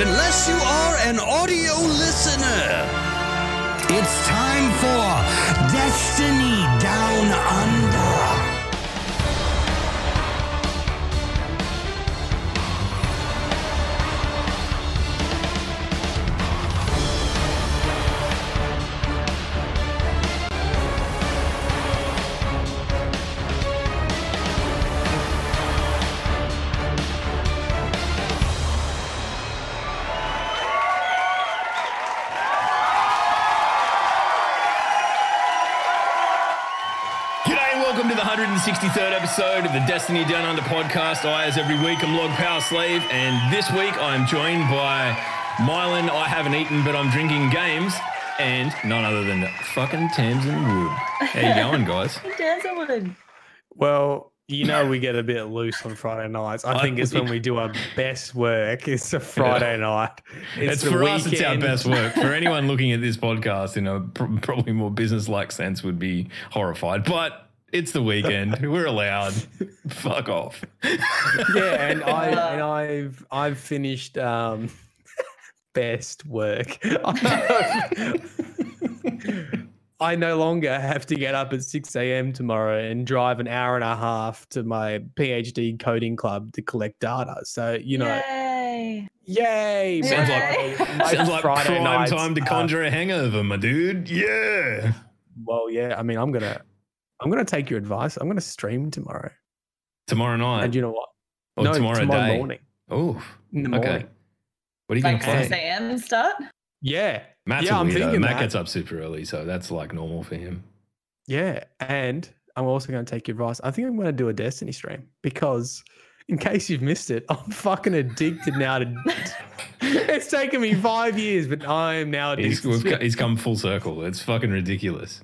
unless you are an audio listener. It's time for Destiny Down Under. 163rd episode of the Destiny Down Under podcast. I, as every week, I'm Log Powerslave, and this week I'm joined by Myelin. I haven't eaten, but I'm drinking games, and none other than fucking Tamsin Wood. How you going, guys? Dazzlewood. Well, you know we get a bit loose on Friday nights. I I think it's when we do our best work. It's a Friday night. It's, the for us, it's our best work. For anyone looking at this podcast in a pr- probably more business-like sense, would be horrified. But it's the weekend. We're allowed. Fuck off. Yeah, and I and I've I've finished um best work. I no longer have to get up at 6 a.m. tomorrow and drive an hour and a half to my PhD coding club to collect data. So, you know, Yay. yay! Sounds Yay. like my sounds like Friday prime nights time to are- conjure a hangover, my dude. Yeah. Well, yeah. I mean, I'm gonna, I'm gonna take your advice. I'm gonna stream tomorrow. Tomorrow night. And you know what? or no, tomorrow, day. morning. Oh, okay. morning. What are you going Like to play? 6 a.m. start? Yeah, Matt's yeah. a I'm weirdo. thinking Matt that. gets up super early, so that's like normal for him. Yeah, and I'm also going to take your advice. I think I'm going to do a Destiny stream because, in case you've missed it, I'm fucking addicted now to. it's taken me five years, but I am now He's, addicted. we've, he's come full circle. It's fucking ridiculous.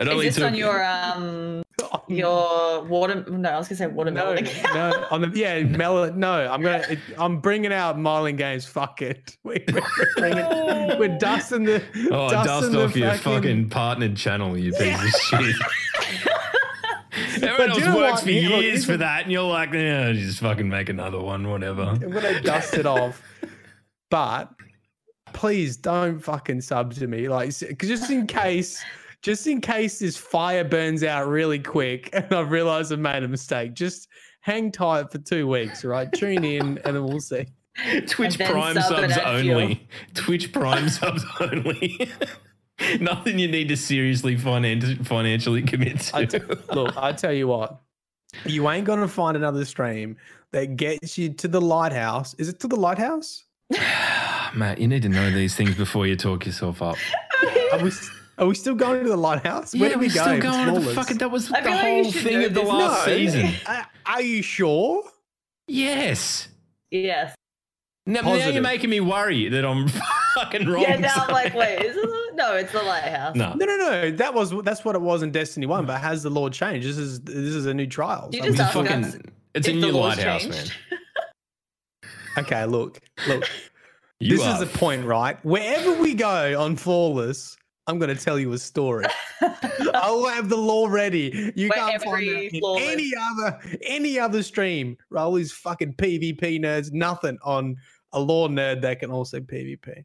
It Is only this took on your um your water? No, I was gonna say no, watermelon. no, on the yeah, melon. No, I'm gonna. It, I'm bringing out Myelin Games. Fuck it. We, we're, bringing, we're dusting the. oh, dusting dust the off your fucking partnered channel, you piece of shit. Everyone But else do you know works what? for Yeah, look, years for that, and you're like, yeah, just fucking make another one, whatever. I'm gonna dust it off. But please don't fucking sub to me, like, because just in case, just in case this fire burns out really quick, and I realize I've made a mistake, just hang tight for two weeks, right? Tune in, and then we'll see. Twitch Prime sub subs only. Twitch Prime subs only. Nothing you need to seriously finan- financially commit to. I t- look, I tell you what, you ain't gonna find another stream that gets you to the lighthouse. Is it to the lighthouse? Matt, you need to know these things before you talk yourself up. Are we? Are we still going to the lighthouse? Where yeah, do we we're go? still It's going to the flawless. fucking. That was I the feel like whole thing of the this. last No, season. uh, Are you sure? Yes. yes. Now, now you're making me worry that I'm fucking wrong. Yeah. Now I'm like, wait, is this? No, it's the lighthouse. No. No, no, no. That was that's what it was in Destiny One. But has the Lord changed? This is this is a new trial. You So just we- It's a fucking. us It's a if the new lighthouse, changed. man. okay, look, look. You this are is the point, right? Wherever we go on Flawless, I'm going to tell you a story. I will have the lore ready. You Where can't find that in Flawless- any other any other stream. All these fucking PvP nerds, nothing on a lore nerd that can also PvP.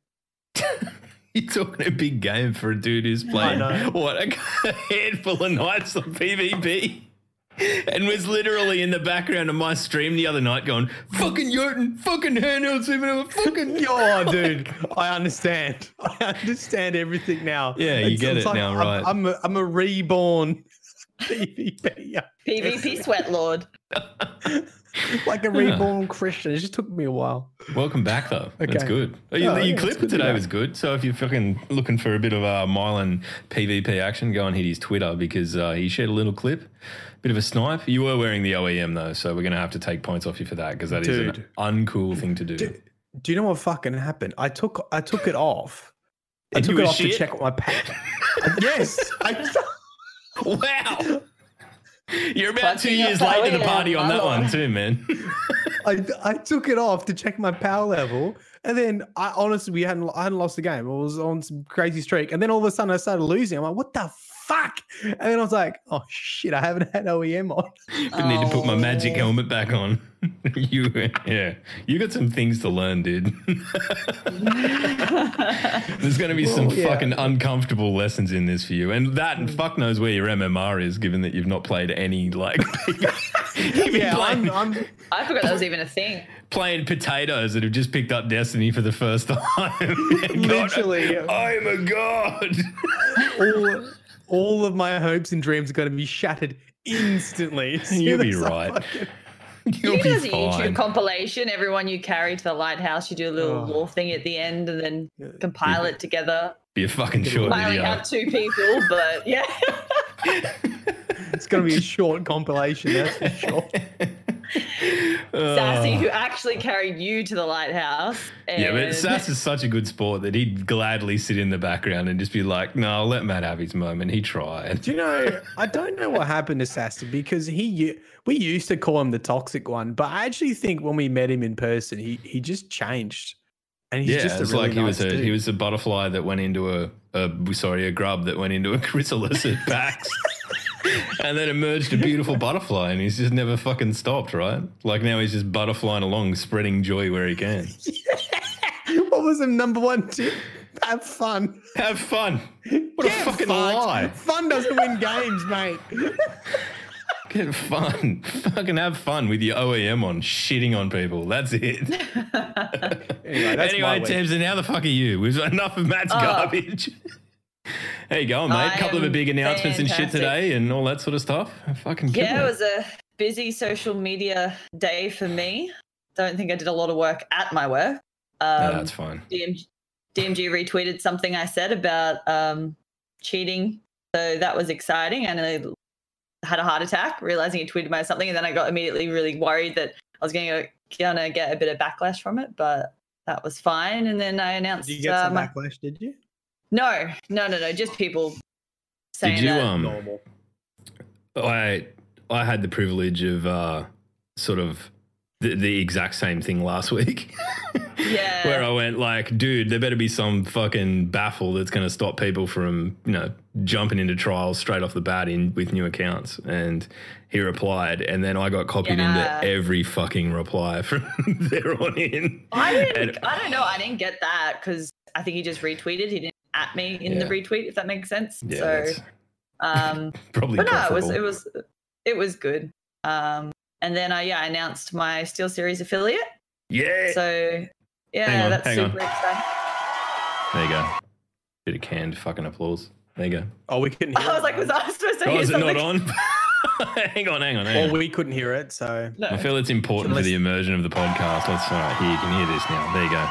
You're talking a big game for a dude who's playing what a handful of nights on PvP. And was literally in the background of my stream the other night going, fucking Jotun, fucking handheld seven, fucking Oh, dude, I understand. I understand everything now. Yeah, you get it now, I'm- right. I'm, a, I'm a reborn PvP, PvP sweat lord. like a reborn Christian. It just took me a while. Welcome back, though. That's good. Oh, your yeah, your it's clip good today know. was good. So if you're fucking looking for a bit of uh, Myelin PvP action, go and hit his Twitter because uh, he shared a little clip, bit of a snipe. You were wearing the OEM though, so we're gonna have to take points off you for that because that is Dude. an uncool thing to do. Do, do you know what fucking happened? I took I took it off. I And you took it were off shit? to check my pack. yes, I, Wow. You're about two Fucking years late to the party on that one too, man. I I took it off to check my power level, and then I honestly we hadn't I hadn't lost the game. I was on some crazy streak, and then all of a sudden I started losing. I'm like, what the fuck. And then I was like, oh shit, I haven't had OEM on. I need to put my magic Oh. helmet back on. you, yeah, you got some things to learn, dude. There's going to be some yeah. fucking uncomfortable lessons in this for you, and that and fuck knows where your MMR is, given that you've not played any like. You've been Yeah, playing, I'm, I'm I forgot that was even a thing. playing potatoes that have just picked up Destiny for the first time. Literally. I'm a god. all, all of my hopes and dreams are going to be shattered instantly. as soon You'll be right. fucking- You'll you be do a. YouTube compilation. Everyone you carry to the lighthouse, you do a little Oh. war thing at the end, and then compile it together. Be a fucking short I only video. have two people, but yeah. It's going to be a short compilation, that's for sure. Sassy, who actually carried you to the lighthouse. And Yeah, but Sass is such a good sport that he'd gladly sit in the background and just be like, "No, I'll let Matt have his moment. He tried." Do you know? I don't know what happened to Sassy because he we used to call him the toxic one, but I actually think when we met him in person, he he just changed, and he's yeah, just a it's really like he was nice a dude. he was a butterfly that went into a, a sorry a grub that went into a chrysalis at PAX, and then emerged a beautiful butterfly, and he's just never fucking stopped. Right? Like now he's just butterflying along, spreading joy where he can. what was the number one tip? Have fun. Have fun. What Get a fucking fucked. lie. Fun doesn't win games, mate. Get fun. fucking have fun with your OEM on, shitting on people. That's it. Anyway, that's my anyway, week. Tamsin, how the fuck are you? We've got enough of Matt's Oh. garbage. How you going, mate? I A couple of am big announcements and shit today and all that sort of stuff. Fucking yeah, killing it was a busy social media day for me. Don't think I did a lot of work at my work. No, Um, that's fine. DMG, DMG retweeted something I said about um, cheating. So that was exciting. And I had a heart attack realizing he tweeted about something. And then I got immediately really worried that I was going to gonna get a bit of backlash from it. But that was fine. And then I announced. Did you get uh, some my- backlash? Did you? No, no, no, no. Just people saying Did you that. um Normal. I I had the privilege of uh sort of the, the exact same thing last week. Yeah. Where I went like, dude, there better be some fucking baffle that's going to stop people from, you know, jumping into trials straight off the bat in with new accounts. And he replied, and then I got copied Yeah. into every fucking reply from there on in. I didn't. And- I don't know. I didn't get that because I think he just retweeted. He didn't at me in the retweet. If that makes sense. Yeah, so, um, probably. but no, it was it was it was good. Um, and then I yeah I announced my SteelSeries affiliate. Yeah. So yeah, Hang on, that's hang on. super exciting. there you go. Bit of canned fucking applause. There you go. Oh, we couldn't hear I was it. like, was I supposed to Oh, hear is it something? not on? hang on, hang on, hang Well, on. we couldn't hear it, so No. I feel it's important for the immersion of the podcast. Let's all right, here you can hear this now. There you go.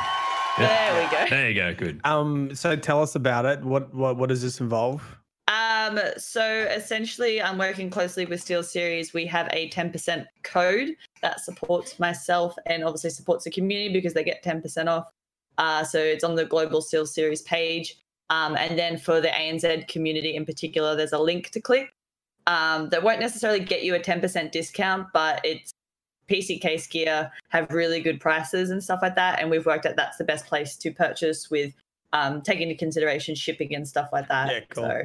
There we go. There you go. Good. um, so tell us about it. What what what does this involve? Um, so essentially, I'm working closely with SteelSeries. We have a 10% code that supports myself and obviously supports the community because they get 10% off. Uh, so it's on the Global SteelSeries page. Um, and then for the ANZ community in particular, there's a link to click um, that won't necessarily get you a 10% discount, but it's PC case gear have really good prices and stuff like that. And we've worked out that's the best place to purchase with um, taking into consideration shipping and stuff like that. Yeah, cool. So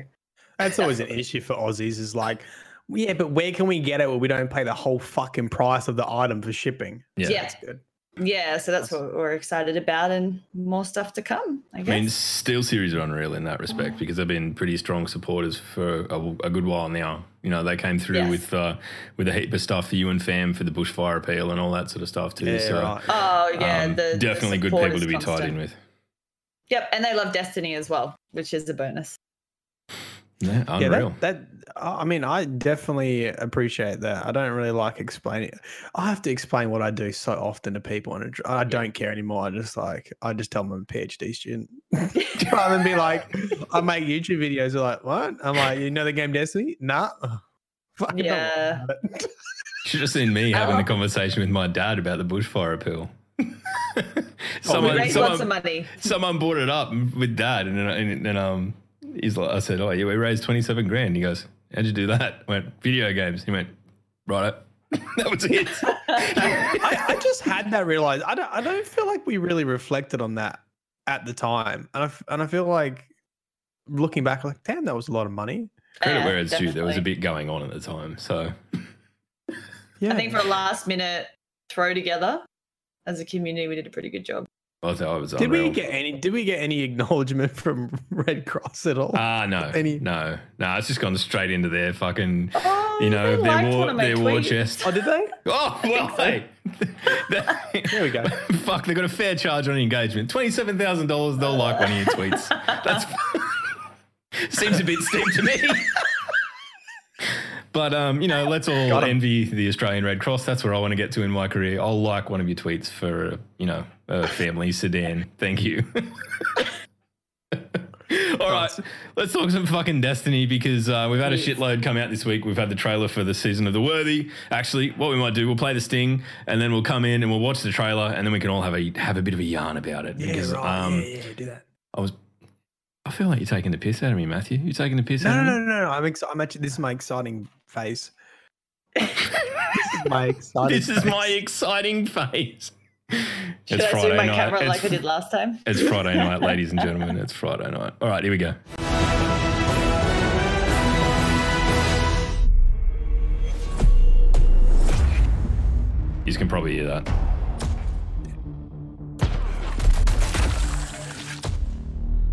That's always an issue for Aussies. Is like, yeah, but where can we get it where we don't pay the whole fucking price of the item for shipping? Yeah. Yeah. That's good. Yeah, so that's what we're excited about, and more stuff to come. I I mean, SteelSeries are unreal in that respect because they've been pretty strong supporters for a, a good while now. You know, they came through Yes. with uh, with a heap of stuff for you and fam for the bushfire appeal and all that sort of stuff too. Yeah, so right. oh yeah, um, the the definitely good people to be tied in with. Yep, and they love Destiny as well, which is a bonus. Yeah, Yeah, that, that I mean, I definitely appreciate that. I don't really like explaining. I have to explain what I do so often to people, and I don't care anymore. I just like I just tell them I'm a PhD student, rather than be like I make YouTube videos. They're like, what? I'm like, you know the game Destiny? Nah. Fucking don't Yeah. about it. Should have seen me having Oh. a conversation with my dad about the bushfire appeal. we someone, raise lots of someone, money. someone brought it up with dad, and then, and then um, he's like, I said, "Oh, yeah, we raised twenty seven grand." He goes, "How'd you do that?" I went, "Video games." He went, "Right." that was it. I, I just had that realize. I don't. I don't feel like we really reflected on that at the time, and I f- and I feel like looking back, like damn, that was a lot of money. Credit Yeah, where it's due. There was a bit going on at the time. So Yeah. I think for a last minute throw together as a community, we did a pretty good job. I thought I was did we get any? Did we get any acknowledgement from Red Cross at all? Ah, no, Any- no, no. It's just gone straight into their fucking, Oh, you know, they their one war, of my their war tweets. chest. oh, did they? Oh well, hey. There we go. Fuck, they got a fair charge on engagement. Twenty-seven thousand dollars. They'll like one of your tweets. That's seems a bit steep to me. But um, you know, let's all envy the Australian Red Cross. That's where I want to get to in my career. I'll like one of your tweets for uh, you know a family sedan. Thank you. All right, let's talk some fucking Destiny because uh, we've had a shitload come out this week. We've had the trailer for the season of the Worthy. Actually, what we might do, we'll play the sting, and then we'll come in and we'll watch the trailer, and then we can all have a have a bit of a yarn about it. because um, yeah, yeah, do that. I was, I feel like you're taking the piss out of me, Matthew. You're taking the piss No, out no, of no, me? no, no. I'm excited. I'm actually. This is my exciting phase. this is my exciting. This is my exciting phase. Should it's I Friday zoom my night. camera it's, like I did last time? it's Friday night, ladies and gentlemen. It's Friday night. All right, here we go. You can probably hear that.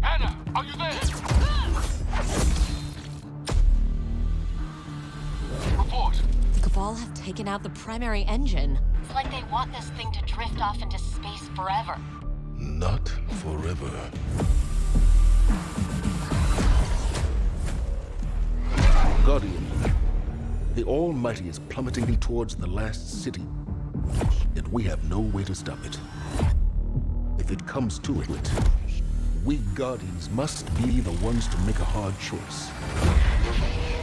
Anna, are you there? Report. The Cabal have taken out the primary engine. Like they want this thing to drift off into space forever. Not forever. Guardian, the Almighty is plummeting towards the last city, and we have no way to stop it. If it comes to it, we Guardians must be the ones to make a hard choice.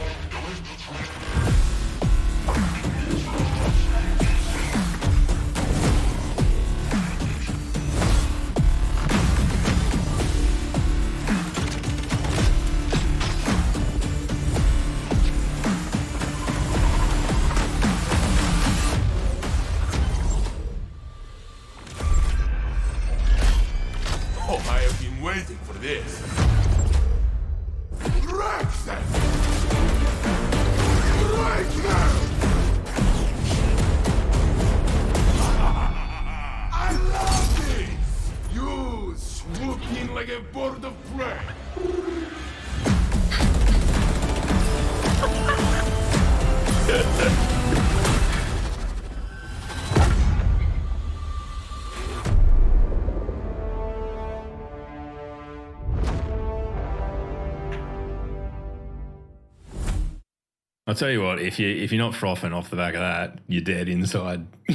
I'll tell you what, if you if you're not frothing off the back of that, you're dead inside.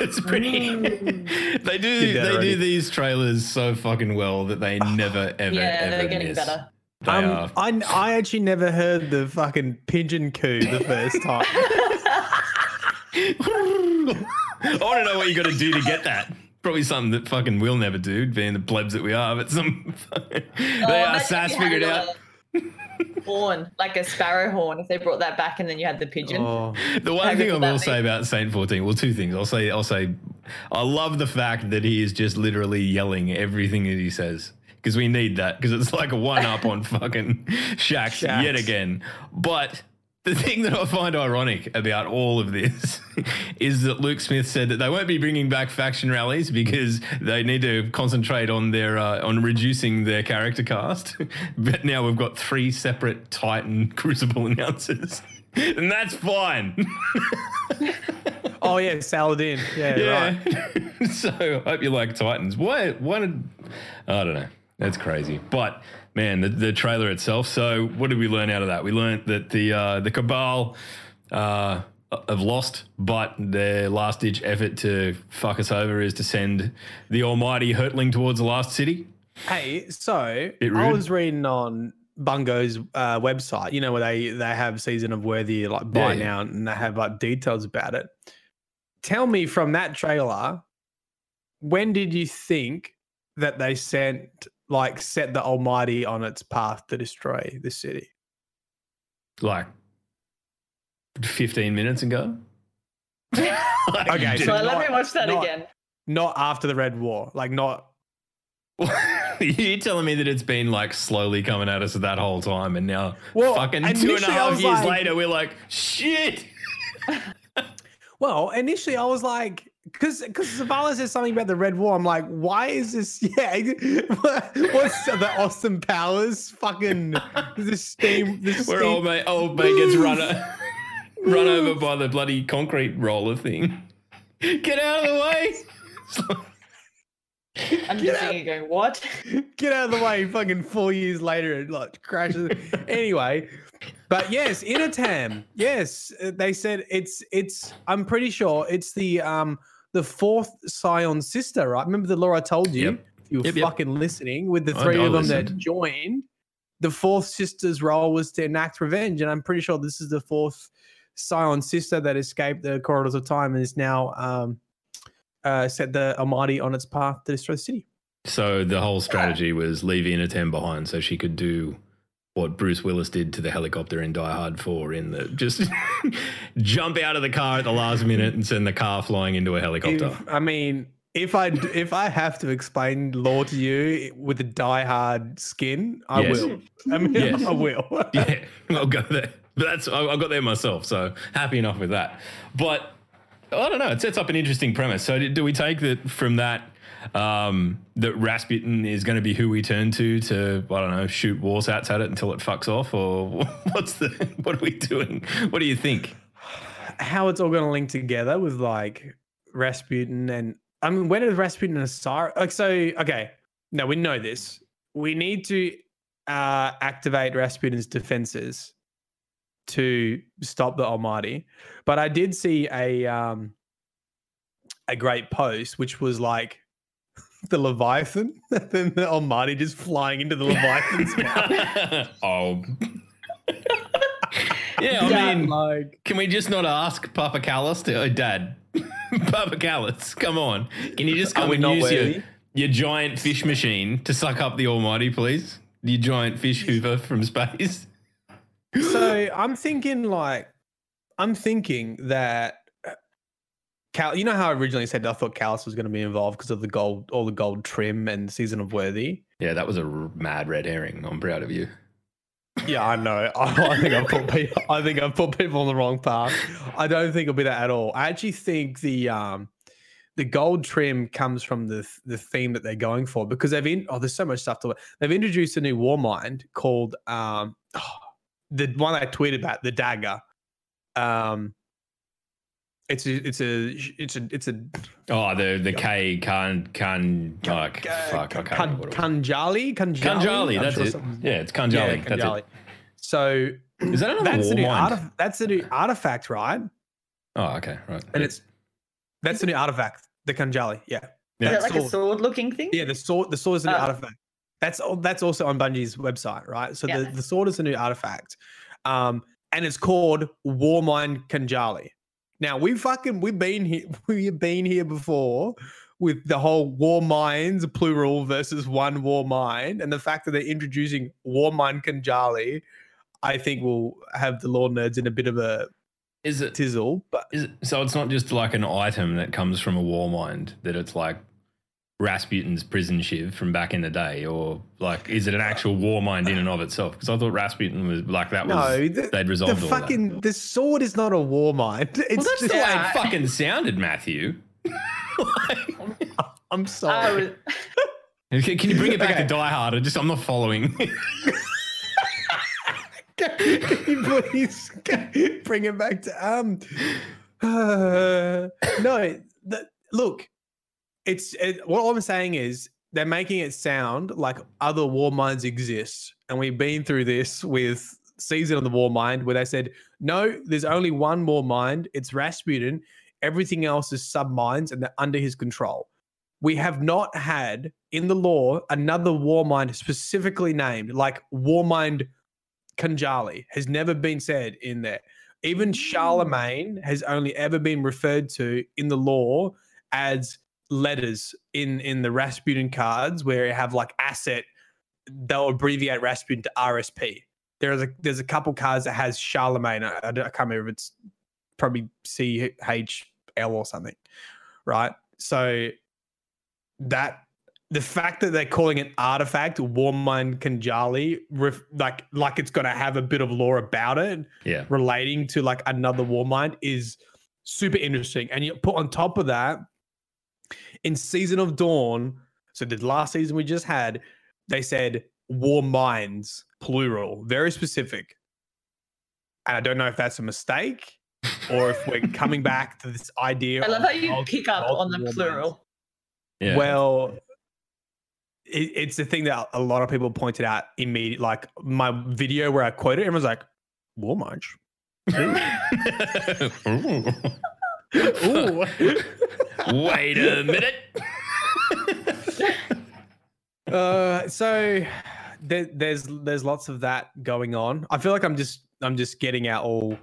it's pretty. they do they already. do these trailers so fucking well that they never ever yeah, ever they're getting miss. better. They Um, are. I, I actually never heard the fucking pigeon coo the first time. I want to know what you got to do to get that. Probably something that fucking we'll never do, being the plebs that we are. But some they Oh, are imagine sass you had figured a out. Horn, like a sparrow horn, if they brought that back and then you had the pigeon. oh, The one How thing I will be? say about Saint 14, well, two things. I'll say, I'll say, I love the fact that he is just literally yelling everything that he says because we need that because it's like a one up on fucking Shaxx, Shaxx. yet again. But the thing that I find ironic about all of this is that Luke Smith said that they won't be bringing back faction rallies because they need to concentrate on their uh, on reducing their character cast. but now we've got three separate Titan Crucible announcers. And that's fine. oh yeah, Saladin. Yeah, right. So I hope you like Titans. Why? Why did? I don't know. That's crazy. But man, the, the trailer itself. So what did we learn out of that? We learned that the uh, the Cabal uh, have lost, but their last ditch effort to fuck us over is to send the Almighty hurtling towards the last city. Hey, so I was reading on Bungo's uh, website. You know where they they have season of worthy like buy yeah. now, and they have like details about it. Tell me from that trailer, when did you think that they sent like set the Almighty on its path to destroy the city? Like fifteen minutes ago. Like, Okay, so not- let me watch that not- again. Not after the Red War, like not. You're telling me that it's been like slowly coming at us that whole time, and now Well, fucking two and a initially I half was years like- later, we're like, shit. Well, initially I was like, because because Zavala says something about the Red War. I'm like, why is this? Yeah, what's the Austin Powers fucking the steam? The Where steam old mate, old mate gets run, o- run over by the bloody concrete roller thing. Get out of the way. I'm just thinking, going, what? get out of the way. Fucking four years later, it like crashes. anyway, but yes, Inatam. Yes, uh, they said it's it's. I'm pretty sure it's the um the fourth Scion sister, right? Remember the lore I told you? Yep. You were Yep, yep. fucking listening with the three of them that joined. The fourth sister's role was to enact revenge, and I'm pretty sure this is the fourth Scion sister that escaped the corridors of time and is now um uh set the Almighty on its path to destroy the city. So the whole strategy was leave Inatem behind so she could do what Bruce Willis did to the helicopter in Die Hard 4 in the just jump out of the car at the last minute and send the car flying into a helicopter. If, I mean, if I if I have to explain lore to you with a Die Hard skin, I Yes. will. I mean, Yes. I will. yeah, I'll go there. But that's I, I got there myself, so happy enough with that. But I don't know. It sets up an interesting premise. So do, do we take that from that um, that Rasputin is going to be who we turn to to I don't know shoot warsats at it until it fucks off, or what's the what are we doing? What do you think? How it's all going to link together with like Rasputin and I mean, when is Rasputin and Osiris? Like, so okay, no, we know this. We need to uh, activate Rasputin's defenses to stop the Almighty. But I did see a um, a great post which was like the Leviathan, then the Almighty just flying into the Leviathan's mouth. oh. yeah, I Yeah, mean, like can we just not ask Papa Calus to, oh, Dad, Papa Calus, come on. Can you just come we and not use your, worthy? your giant fish machine to suck up the Almighty, please? Your giant fish hoover from space. so I'm thinking like I'm thinking that Cal, you know how I originally said I thought Calus was going to be involved because of the gold, all the gold trim and season of Worthy. Yeah, that was a r- mad red herring. I'm proud of you. Yeah, I know. I, I think I've put people. I think I've put people on the wrong path. I don't think it'll be that at all. I actually think the um the gold trim comes from the the theme that they're going for because they've in oh there's so much stuff to they've introduced a new war mind called um the one I tweeted about the dagger. Um, it's a it's a it's a it's a Oh, the the K can can like fuck. I can't Kan- remember what it was. Kanjali Kanjali Kanjali, I'm that's sure it. something- Yeah, it's Kanjali. Yeah, That's Kanjali. it. So Is that another that's war the new mind? artif- that's the new artifact, right? Oh, okay, right. And it's that's the new artifact, the Kanjali. Yeah. Yeah. Is That it like a sword. sword looking thing? Yeah, the sword. The sword is the new Oh. artifact. That's al- that's also on Bungie's website, right? So the, the sword is a new artifact, um, and it's called Warmind Kanjali. Now we fucking we've been here we've been here before with the whole war minds plural versus one war mind, and the fact that they're introducing Warmind Kanjali, I think will have the lore nerds in a bit of a Is it tizzle. But Is it, so it's not just like an item that comes from a war mind, that it's like Rasputin's prison shiv from back in the day, or like is it an actual war mind in and of itself? Because I thought Rasputin was like that was no, the, they'd the resolved all fucking the sword is not a war mind. It's that. Well, that's just the way Yeah. it fucking sounded, Matthew. I'm sorry. was, Can can you bring it back Okay. to Die Hard? I just I'm not following. Can you please bring it back to um uh, no the, look it's it, what i'm saying is they're making it sound like other war minds exist. And we've been through this with season of the war mind where they said no there's only one war mind. It's rasputin. Everything else is sub minds and they're under his control. We have not had in the lore another war mind specifically named like war mind Kanjali has never been said in there. Even mm. Charlemagne has only ever been referred to in the lore as letters in in the Rasputin cards, where you have like asset. They'll abbreviate Rasputin to RSP. There's a there's a couple cards that has Charlemagne. I, I don't- I can't remember if it's probably CHL or something, right? So that the fact that they're calling it artifact Warmind Kanjali, ref, like like it's going to have a bit of lore about it, Yeah. relating to like another Warmind is super interesting. And you put on top of that, in Season of Dawn, so the last season we just had, they said war minds plural, very specific. And I don't know if that's a mistake or if we're coming back to this idea. I love of how you multi- pick up on the plural. Yeah. Well, it, it's the thing that a lot of people pointed out immediately. Like my video where I quoted, everyone's like, "War March." Ooh. Wait a minute. uh, so there, there's there's lots of that going on. I feel like I'm just I'm just getting out all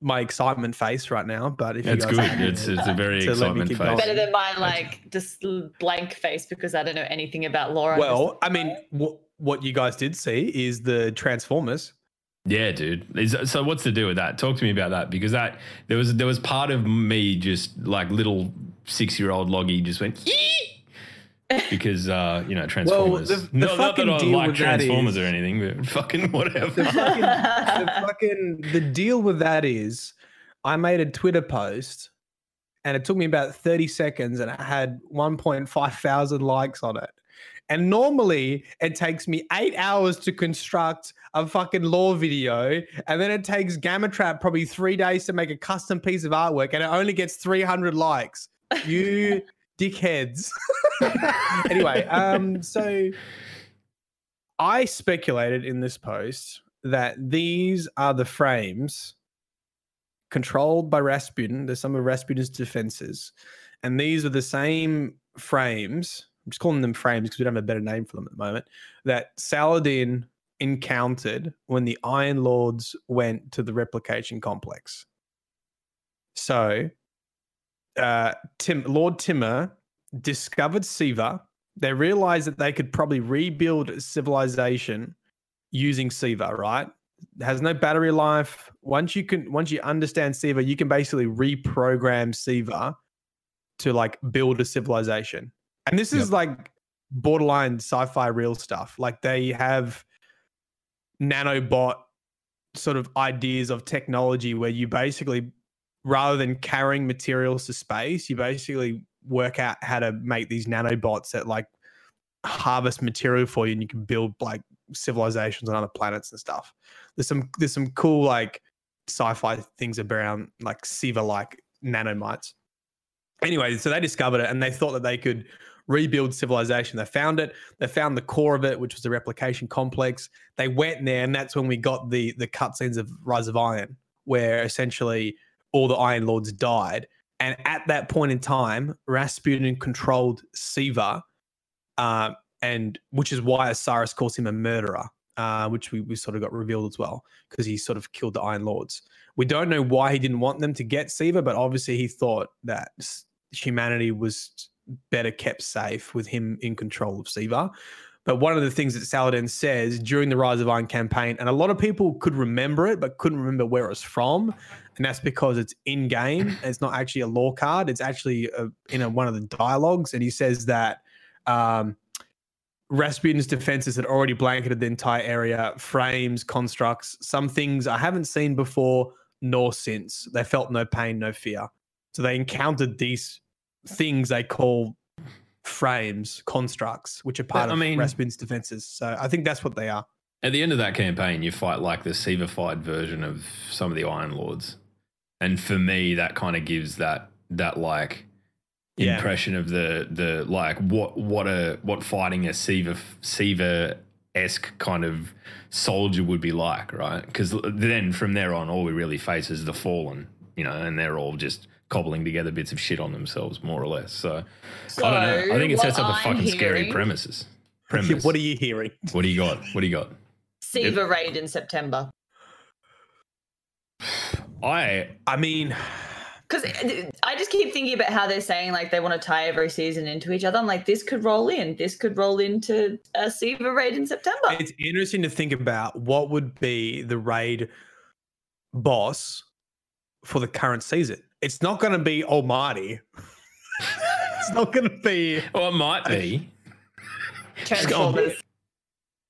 my excitement face right now. But if It's you guys good. It's it's a very to excitement face. going. Better than my like just blank face because I don't know anything about Laura. I'm just well, I mean, what what you guys did see is the Transformers. Yeah, dude. Is- So what's the deal with that? Talk to me about that because that there was there was part of me just like little six year old Loggy just went because uh, you know Transformers. the- the not, not that I deal like with Transformers is- or anything, but fucking whatever. the fucking, the fucking the deal with that is I made a Twitter post and it took me about 30 seconds and it had 1.5 thousand likes on it. And normally it takes me eight hours to construct a fucking lore video, and then it takes Gamma Trap probably three days to make a custom piece of artwork, and it only gets 300 likes. You dickheads. anyway, um, so I speculated in this post that these are the frames controlled by Rasputin. There's some of Rasputin's defenses. And these are the same frames. I'm just calling them frames because we don't have a better name for them at the moment. That Saladin encountered when the Iron Lords went to the replication complex. So, uh, Tim, Lord Timur discovered Siva. They realized that they could probably rebuild civilization using Siva, right? Has no battery life. Once you can, once you understand Siva, you can basically reprogram Siva to like build a civilization. And this is like borderline sci-fi real stuff. Like they have nanobot sort of ideas of technology where you basically rather than carrying materials to space, you basically work out how to make these nanobots that like harvest material for you and you can build like civilizations on other planets and stuff. There's some there's some cool like sci-fi things around like Siva like nanomites. Anyway, so they discovered it and they thought that they could rebuild civilization. They found it. They found the core of it, which was the replication complex. They went there, and that's when we got the the cutscenes of Rise of Iron, where essentially all the Iron Lords died. And at that point in time, Rasputin controlled Siva, uh, and which is why Osiris calls him a murderer, uh, which we, we sort of got revealed as well, because he sort of killed the Iron Lords. We don't know why he didn't want them to get Siva, but obviously he thought that humanity was better kept safe with him in control of Siva. But one of the things that Saladin says during the Rise of Iron campaign, and a lot of people could remember it, but couldn't remember where it was from, and that's because it's in game. It's not actually a lore card. It's actually a, in a, one of the dialogues, and he says that um, Rasputin's defenses had already blanketed the entire area, frames, constructs, some things I haven't seen before nor since. They felt no pain, no fear. So they encountered these things they call frames, constructs, which are part I of mean- Rasputin's defenses. So I think that's what they are. At the end of that campaign, you fight like the Siva-fied version of some of the Iron Lords, and for me, that kind of gives that that like Yeah. impression of the the like what what a what fighting a Siva Siva esque kind of soldier would be like, right? Because then from there on, all we really face is the fallen, you know, and they're all just cobbling together bits of shit on themselves, more or less. So, I don't know. I think it sets up a what fucking I'm scary premises. Premise. What are you hearing? what do you got? What do you got? Siva raid in September. I I mean, Because uh, I just keep thinking about how they're saying like they want to tie every season into each other. I'm like, this could roll in. This could roll into a Siva raid in September. it's interesting to think about what would be the raid boss for the current season. It's not going to be Almighty. it's not going to be. Well, it might be Transformers.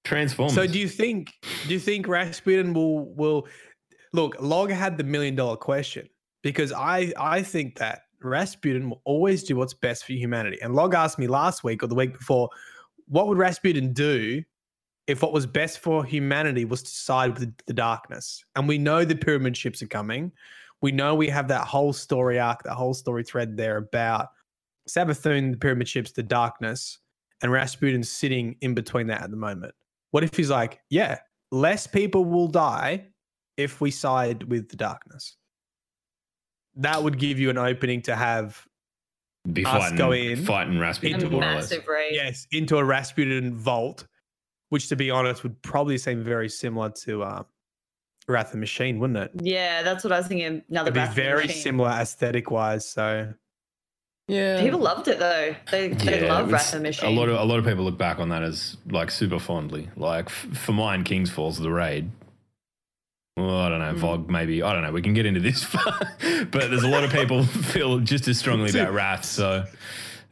Transformers. So do you think? Do you think Rasputin will will look? Log had the million dollar question because I I think that Rasputin will always do what's best for humanity. And Log asked me last week or the week before, what would Rasputin do if what was best for humanity was to side with the, the darkness? And we know the pyramid ships are coming. We know we have that whole story arc, that whole story thread there about Savathûn, the pyramid ships, the darkness, and Rasputin's sitting in between that at the moment. What if he's like, yeah, less people will die if we side with the darkness? That would give you an opening to have be us fighting, go in fighting Rasputin. into more massive raid. yes into a Rasputin vault, which to be honest would probably seem very similar to uh, Wrath of Machine, wouldn't it? Yeah, that's what I was thinking. Another It'd be Wrath very Machine. similar aesthetic wise. So Yeah. People loved it though. They, they Yeah, love it's- Wrath of Machine. A lot of a lot of people look back on that as like super fondly. Like f- for mine, King's Falls the raid. Well, I don't know, Mm. Vog. Maybe I don't know. We can get into this, but there's a lot of people feel just as strongly about Wrath. So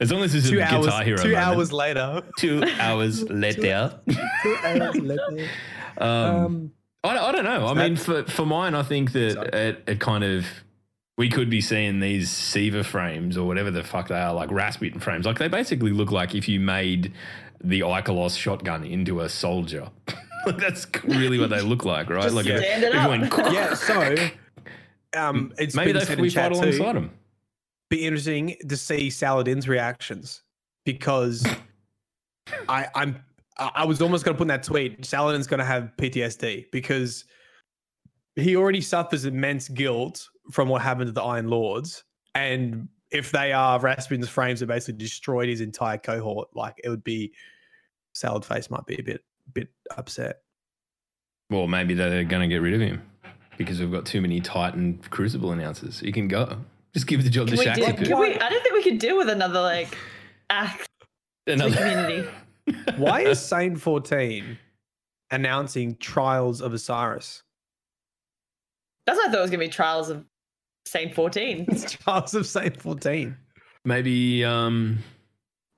as long as there's a two Guitar hours, Hero, two moment, hours later, two hours later. two hours later. Um, Um, I, I don't know. I that- mean, for for mine, I think that it, it kind of we could be seeing these Siva frames or whatever the fuck they are, like Rasputin frames. Like they basically look like if you made the Ikelos shotgun into a soldier. like that's really what they look like, right? Just like if- stand it up. went- yeah. So um, it's maybe been that's said we in chat fight too. alongside them. be interesting to see Saladin's reactions because I, I'm I I was almost going to put in that tweet. Saladin's going to have PTSD because he already suffers immense guilt from what happened to the Iron Lords, and if they are Rasputin's frames that basically destroyed his entire cohort, like it would be Salad Face might be a bit bit upset. Well, maybe they're going to get rid of him because we've got too many Titan Crucible announcers. He can go. Just give the job Can to we Shaxx. do, to can we, I don't think we could deal with another like act to the community. Why is Saint 14 announcing Trials of Osiris? That's what I thought it was gonna be Trials of Saint 14. It's Trials of Saint 14. maybe um,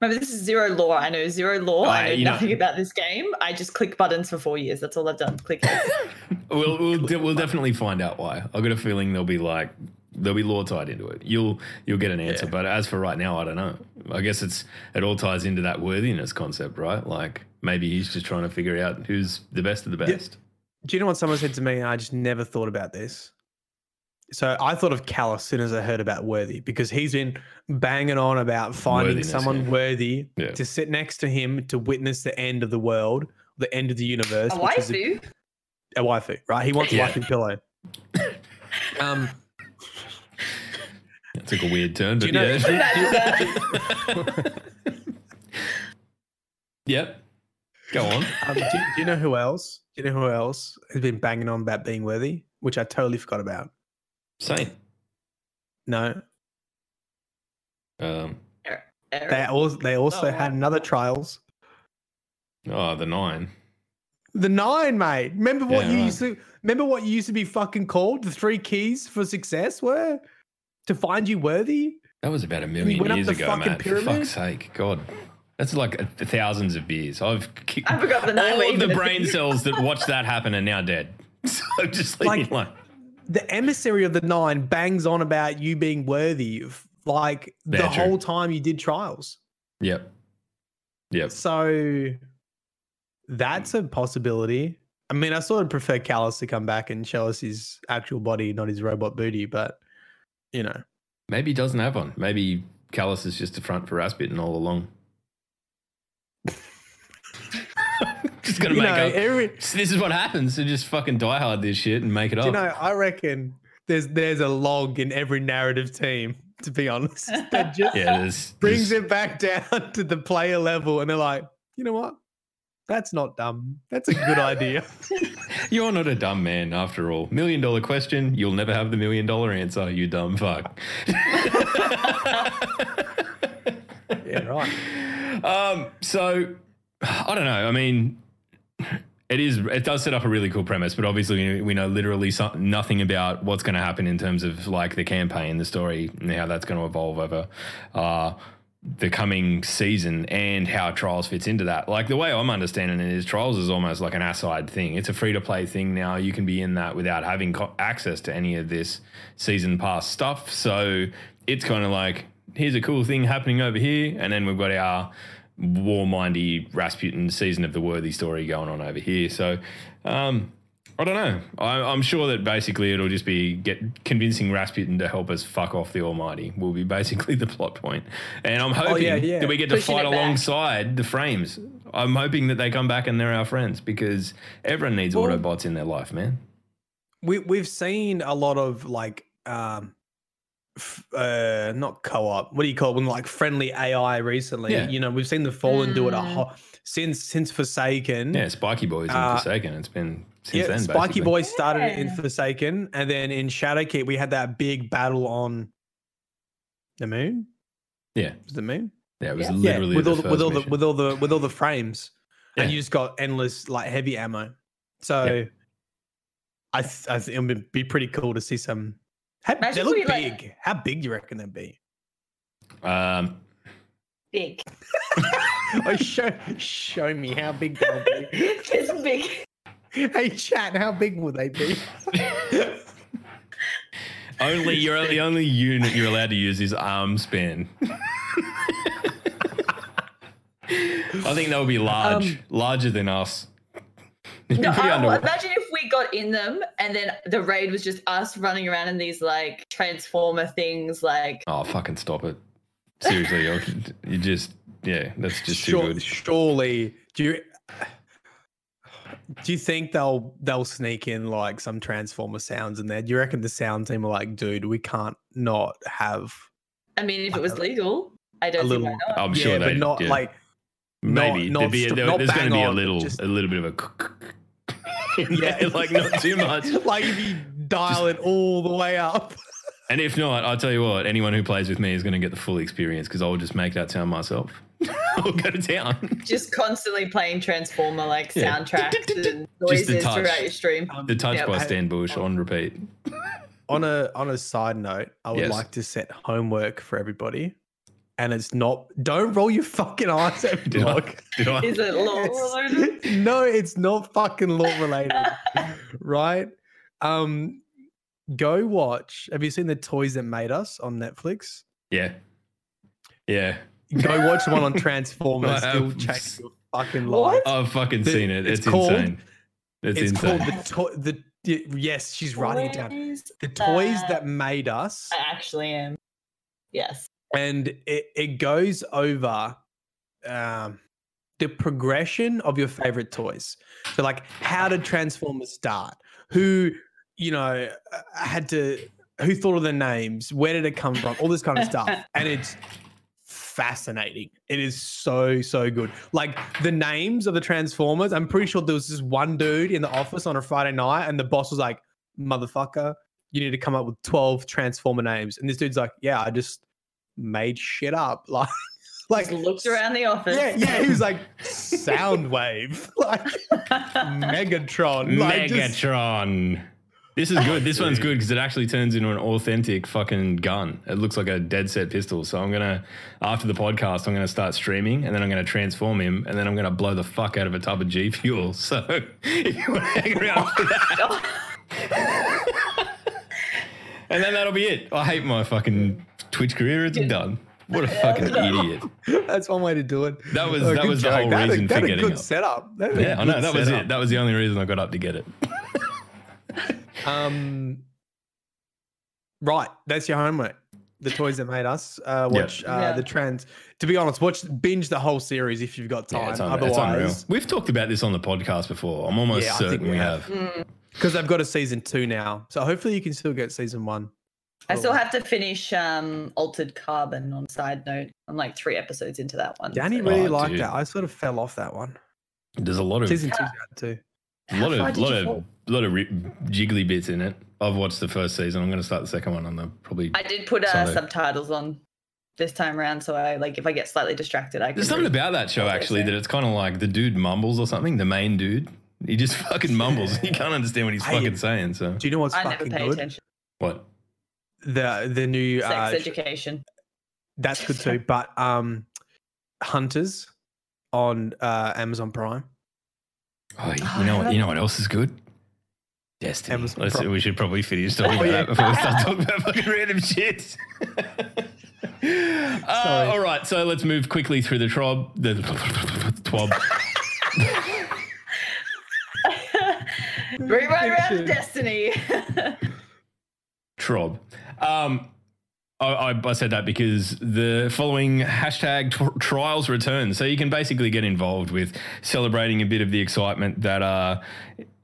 Remember, this is zero lore. I know zero lore. I- I know you know- nothing about this game. I just click buttons for four years. That's all I've done. Click. heads. We'll we'll, de- we'll definitely find out why. I've got a feeling there'll be like there'll be lore tied into it. You'll you'll get an answer, Yeah. but as for right now, I don't know. I guess it's it all ties into that worthiness concept, right? Like maybe he's just trying to figure out who's the best of the best. Do you know what someone said to me? And I just never thought about this. So I thought of Cal as soon as I heard about Worthy because he's been banging on about finding Worthiness, someone yeah. worthy Yeah. to sit next to him to witness the end of the world, the end of the universe. A which is waifu. a waifu, right? He wants Yeah. a waifu pillow. Um, It took a weird turn, do but you know? yeah. yep. Go on. um, do, do you know who else? Do you know who else has been banging on about being worthy, which I totally forgot about? Same. No, Um, Eric. they also they also Oh, had wow. another trials. oh, the nine. The nine, mate. Remember what Yeah, you right. used to remember what you used to be fucking called? The three keys for success were to find you worthy. That was about a million went up years the ago, fucking man. For pyramid? fuck's sake, God. That's like a- thousands of beers. I've ki- I forgot the nine all of the brain cells that watched that happen are now dead. So just leave Like- me alone. The emissary of the nine bangs on about you being worthy, f- like the Yeah, true. whole time you did trials. Yep. Yep. So that's a possibility. I mean, I sort of prefer Calus to come back and show us his actual body, not his robot booty, but you know. Maybe he doesn't have one. Maybe Calus is just a front for Rasputin all along. just gonna You make know, up. every, This is what happens. So just fucking die hard this shit and make it up. you know, I reckon there's there's a log in every narrative team, to be honest, that just yeah, there's, brings there's- it back down to the player level, and they're like, you know what? That's not dumb. That's a good idea. You're not a dumb man after all. Million dollar question. You'll never have the million dollar answer. You dumb fuck. yeah, right. Um, so I don't know. I mean, it is. It does set up a really cool premise, but obviously we- know literally so, nothing about what's going to happen in terms of like the campaign, the story, and how that's going to evolve over. Uh, the coming season and how Trials fits into that. Like the way I'm understanding it is Trials is almost like an aside thing. It's a free to play thing now. You can be in that without having co- access to any of this season pass stuff. So it's kind of like here's a cool thing happening over here, and then we've got our war mindy Rasputin season of the worthy story going on over here. So. Um, I don't know. I, I'm sure that basically it'll just be get convincing Rasputin to help us fuck off the Almighty. Will be basically the plot point, and I'm hoping Oh, yeah, yeah. that we get to fight alongside the frames. I'm hoping that they come back and they're our friends because everyone needs Well- Autobots in their life, man. we we've seen a lot of like um f- uh not co-op what do you call it when like friendly ai recently Yeah. you know we've seen the fallen do it a Mm. whole since since forsaken Yeah, Spiky Boys in Uh, Forsaken. It's been since yeah, then. spiky basically. boy started it in forsaken and then in shadowkeep we had that big battle on the moon Yeah, was the moon yeah, it was Yeah. literally yeah with the all the, with first all the with all the with all the frames and you just got endless like heavy ammo so Yeah. I, th- I think it would be pretty cool to see some. How, Imagine they look we, big. like- How big do you reckon they'd be? Um, Big. oh, show show me how big they'll be. it's big. Hey, chat, how big will they be? only you're the only unit you're allowed to use is arm span. I think that would be large, Um, larger than us. No, pretty I, imagine if we got in them and then the raid was just us running around in these like transformer things, like Oh, fucking stop it. Seriously, you're, just, yeah, that's just too Sure, good. surely, do you do you think they'll they'll sneak in like some transformer sounds in there? Do you reckon the sound team are like, dude, we can't not have I mean, if it was legal, I don't see little, why not. I'm yeah, sure but they not yeah. like maybe not- there'd be a, there- st- there's going to be a little, just- a little bit of a, Yeah. yeah, like not too much. like if you dial it all the way up. And if not, I'll tell you what, anyone who plays with me is going to get the full experience because I'll just make that sound myself. I'll go to town. Just constantly playing transformer like Yeah. soundtracks and Just the noises touch. throughout your stream. The touch Yeah, by Stan Bush on repeat. on a on a side note, I would Yes. like to set homework for everybody. And it's not don't roll your fucking eyes at me, dog. Did I? Is it lore related? No, it's not fucking lore related. right? Um go watch. Have you seen the toys that made us on Netflix? Yeah. Yeah. Go watch the one on Transformers. I It'll have change your fucking What? life. I've fucking The- seen it. it's It's, called- insane. It's, It's insane. called the toy the yes, she's writing it down. The toys that- that made us. I actually am. Yes. and it, it goes over um, the progression of your favorite toys. So, like, how did Transformers start? Who, you know, uh, had to, who thought of the names? Where did it come from? All this kind of stuff. And it's fascinating. It is so, so good. Like, the names of the Transformers, I'm pretty sure there was this one dude in the office on a Friday night, and the boss was like, motherfucker, you need to come up with 12 Transformer names. And this dude's like, yeah, I just made shit up. Like, like Just looked around the office. Yeah, yeah. He was like Soundwave, like Megatron, like just- Megatron. This is good. This one's good because it actually turns into an authentic fucking gun. It looks like a dead set pistol. So I'm gonna, after the podcast, I'm gonna start streaming, and then I'm gonna transform him, and then I'm gonna blow the fuck out of a tub of G fuel. So if you want to hang around for that, and then that'll be it. I hate my fucking Twitch career. It's done. What a fucking idiot. That's one way to do it. That was- Oh, that was the whole That a- reason for that a getting good up. setup. That Yeah, I know. That was it. That was the only reason I got up to get it. Um, right. That's your homework. The toys that made us. Uh, Yeah. watch uh, Yeah. the trends. To be honest, watch binge the whole series if you've got time. it's, un- Otherwise, We've talked about this on the podcast before. I'm almost Yeah, certain we we have. have. because they've got a season two now, so hopefully you can still get season one. I still have to finish um Altered Carbon on side note. I'm like three episodes into that one. Danny so- really Oh, liked dude. that. I sort of fell off that one. There's a lot of Season two's out too. a lot of lot of fall? lot of ri- jiggly bits in it. I've watched the first season. I'm going to start the second one on the probably. I did put uh, Sunday. subtitles on this time around, so I like if I get slightly distracted, I can. There's something about that show actually that it's kind of like the dude mumbles or something. The main dude, he just fucking mumbles. you can't understand what he's Hey, fucking saying. So Do you know what's I never fucking pay good? attention. what? The the new Sex uh, education. That's good too. But um, Hunters on uh, Amazon Prime. Oh, you know what? You know what else is good? Destiny. Amazon Let's, Prime. we should probably finish talking Oh, about yeah. that before we start talking about fucking random shit. uh, all right, so let's move quickly through the trob. The twab. Rerun around Destiny. Trob. Um, I, I, said that because the following hashtag tr- trials return. So you can basically get involved with celebrating a bit of the excitement that uh,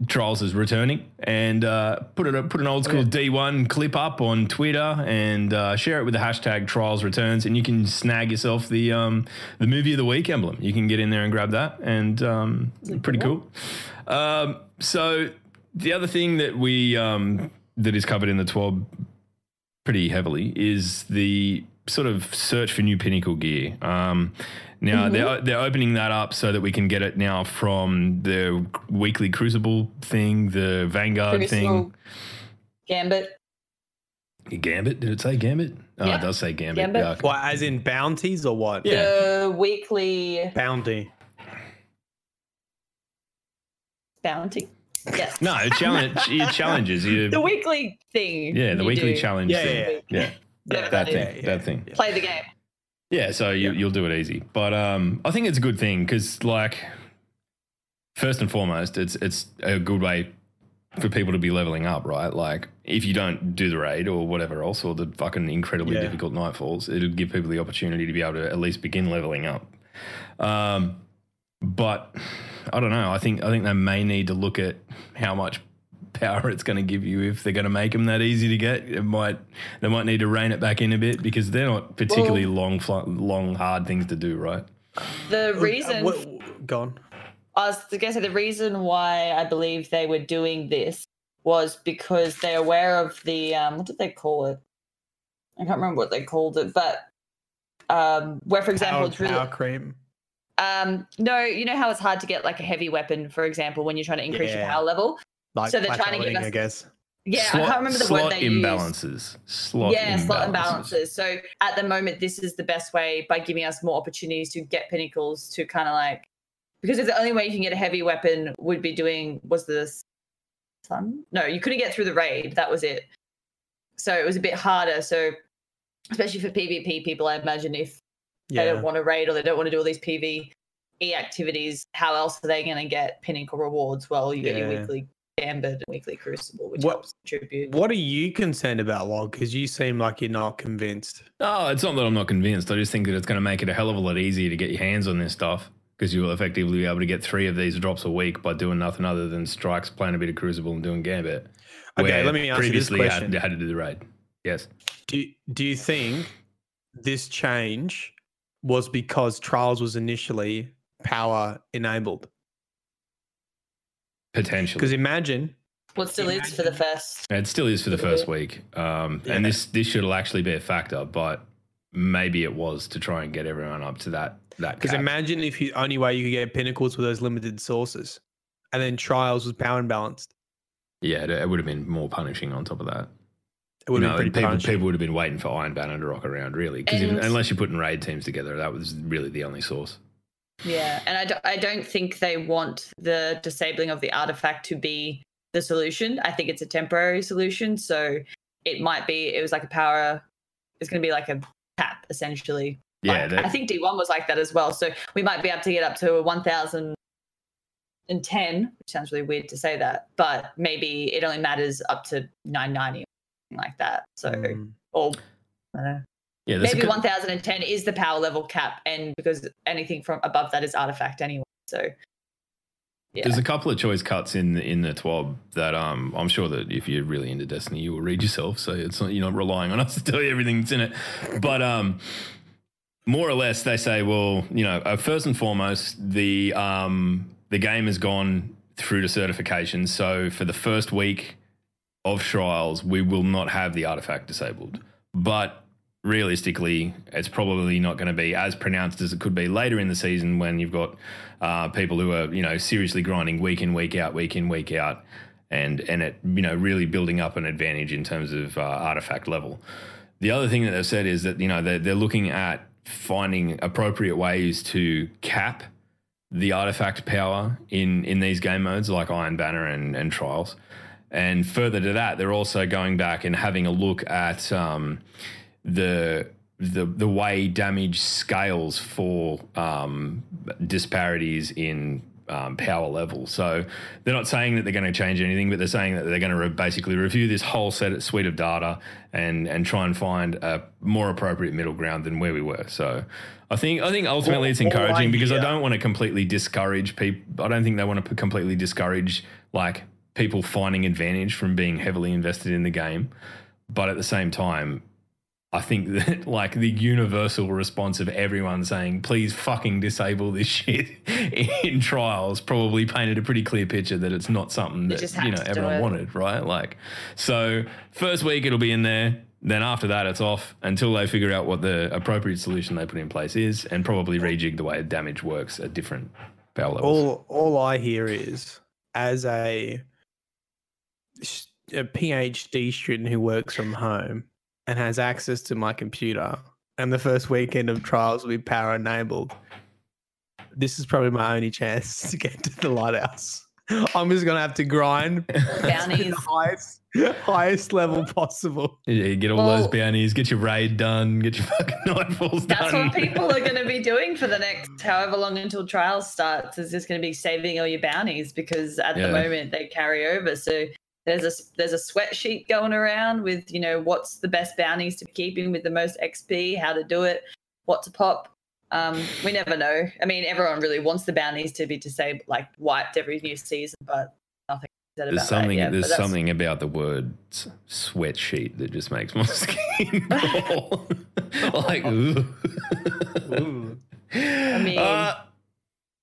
trials is returning, and uh, put it put an old school D1 clip up on Twitter and uh, share it with the hashtag trials returns, and you can snag yourself the um, the movie of the week emblem. You can get in there and grab that, and um, pretty cool. Um, so the other thing that we um, that is covered in the TWAB pretty heavily is the sort of search for new pinnacle gear. Um, now they're they're opening that up so that we can get it now from the weekly Crucible thing, the Vanguard Crucible, Gambit. thing, Gambit. Did it say Gambit? Oh, Yeah. it does say Gambit. Gambit. Yeah, okay. What, as in bounties or what? Yeah. The weekly Bounty. bounty. Yes. No, challenge. your challenges. You, The weekly thing. yeah, the weekly do. challenge. Yeah, thing. yeah, yeah, Yeah, that that thing. is. Yeah, that thing. Play the game. Yeah, so you, you'll do it easy, but um, I think it's a good thing because, like, first and foremost, it's it's a good way for people to be leveling up, right? Like, if you don't do the raid or whatever else, or the fucking incredibly Yeah. difficult nightfalls, it'll give people the opportunity to be able to at least begin leveling up. Um, but I don't know. I think I think they may need to look at how much power it's going to give you if they're going to make them that easy to get. It might they might need to rein it back in a bit because they're not particularly long, fl- long, hard things to do, right? The reason Uh, what, go on. I was going to say the reason why I believe they were doing this was because they're aware of the um, what did they call it? I can't remember what they called it, but um, where, for example, Power, it's really power cream. Um, no, you know how it's hard to get like a heavy weapon, for example, when you're trying to increase your power level. Like so they're trying to give plateauing, us- I guess. Yeah, slot, I can't remember the slot word they used. imbalances. Slot yeah, slot imbalances. imbalances. So at the moment, this is the best way by giving us more opportunities to get pinnacles to kind of like because it's the only way you can get a heavy weapon would be doing was the sun. No, you couldn't get through the raid. That was it. So it was a bit harder. So especially for PvP people, I imagine if they don't want to raid or they don't want to do all these PvE activities, how else are they going to get pinnacle rewards? Well, you get your weekly gambit and weekly crucible, which What- helps contribute. What are you concerned about, Log? Because you seem like you're not convinced. No, it's not that I'm not convinced. I just think that it's going to make it a hell of a lot easier to get your hands on this stuff because you'll effectively be able to get three of these drops a week by doing nothing other than strikes, playing a bit of Crucible, and doing Gambit. Okay, let me ask you this previously question. Had, had to do the raid. Yes. Do Do you think this change was because Trials was initially power enabled? Potentially. Because imagine, What still is for the first It still is for the first week, um, and this this should actually be a factor, but maybe it was to try and get everyone up to that that. because cap. imagine if the only way you could get pinnacles were those limited sources, and then Trials was power imbalanced. yeah, it, it would have been more punishing on top of that. It would You have been people, punishing. people would have been waiting for Iron Banner to rock around, really, because unless you're putting raid teams together, that was really the only source. Yeah, and I don't, I don't think they want the disabling of the artifact to be the solution. I think it's a temporary solution. So it might be, it was like a power, it's going to be like a cap essentially. Yeah, Like, that- I think D1 was like that as well. So we might be able to get up to 1010, which sounds really weird to say that, but maybe it only matters up to 990 or something like that. So, Mm. or I don't know. yeah. There's a maybe cou- 1010 is the power level cap and because anything from above that is artifact anyway so yeah There's a couple of choice cuts in in the TWAB that um, I'm sure that if you're really into Destiny, you will read yourself. So it's not you're not relying on us to tell you everything that's in it. But um, more or less, they say, well, you know, uh, first and foremost, the um, the game has gone through to certification. So for the first week of trials, we will not have the artifact disabled. But realistically, it's probably not going to be as pronounced as it could be later in the season when you've got uh, people who are you know seriously grinding week in week out, week in week out, and and it you know really building up an advantage in terms of uh, artifact level. The other thing that they've said is that you know they're, they're looking at finding appropriate ways to cap the artifact power in in these game modes like Iron Banner and, and Trials. And further to that, they're also going back and having a look at um, the the the way damage scales for um, disparities in um, power level. So they're not saying that they're going to change anything, but they're saying that they're going to re- basically review this whole set suite of data and and try and find a more appropriate middle ground than where we were. So I think I think ultimately it's encouraging because I don't want to completely discourage people. I don't think they want to completely discourage like people finding advantage from being heavily invested in the game, but at the same time. I think that like the universal response of everyone saying, please fucking disable this shit in trials probably painted a pretty clear picture that it's not something that, you know, everyone wanted, right? Like, so first week it'll be in there. Then after that, it's off until they figure out what the appropriate solution they put in place is and probably rejig the way damage works at different power levels. all all I hear is as a, s- a PhD student who works from home and has access to my computer, and the first weekend of trials will be power enabled. This is probably my only chance to get to the lighthouse. I'm just gonna have to grind to Bounties. the highest highest level possible. Yeah, get all those bounties, get your raid done, get your fucking nightfalls That's done. That's what people are going to be doing for the next however long until trials starts. Is just going to be saving all your bounties because at Yeah. the moment they carry over. So there's a there's a sweat sheet going around with you know what's the best bounties to be keeping with the most XP, how to do it, what to pop. Um, we never know. I mean, everyone really wants the bounties to be disabled, like wiped every new season, but nothing said There's something. yet. there's something about the word sweatsheet that just makes my skin crawl. like, ooh. I mean- Uh,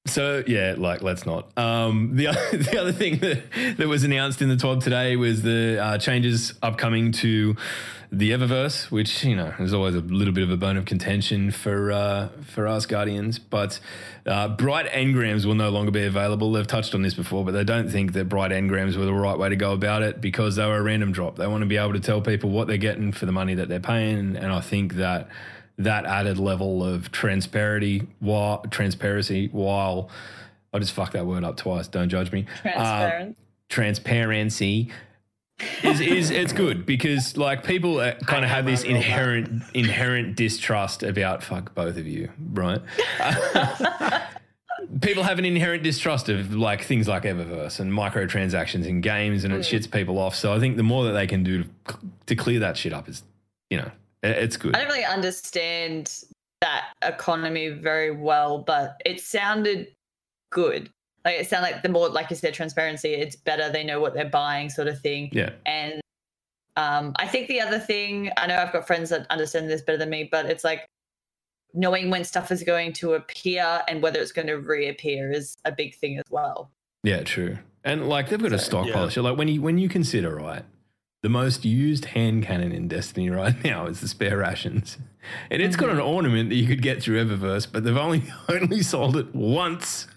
so yeah, like let's not. Um, the other, the other thing that, that was announced in the TWAB today was the uh, changes upcoming to the Eververse, which you know is always a little bit of a bone of contention for uh, for us Guardians. But uh, bright engrams will no longer be available. They've touched on this before, but they don't think that bright engrams were the right way to go about it because they were a random drop. They want to be able to tell people what they're getting for the money that they're paying, and I think that that added level of transparency while transparency while I just fucked that word up twice. Don't judge me. Uh, transparency is, is it's good because like people uh, kind of have this inherent inherent distrust about fuck both of you, right? people have an inherent distrust of like things like Eververse and microtransactions in games, and it shits people off. So I think the more that they can do to, to clear that shit up is, you know, it's good. I don't really understand that economy very well, but it sounded good. Like it sounded like the more, like you said, transparency. It's better. They know what they're buying, sort of thing. Yeah. And um, I think the other thing, I know I've got friends that understand this better than me, but it's like knowing when stuff is going to appear and whether it's going to reappear is a big thing as well. Yeah, true. And like they've got a stockpile. yeah. So like when you when you consider right, the most used hand cannon in Destiny right now is the spare rations, and it's got an mm-hmm. ornament that you could get through Eververse, but they've only only sold it once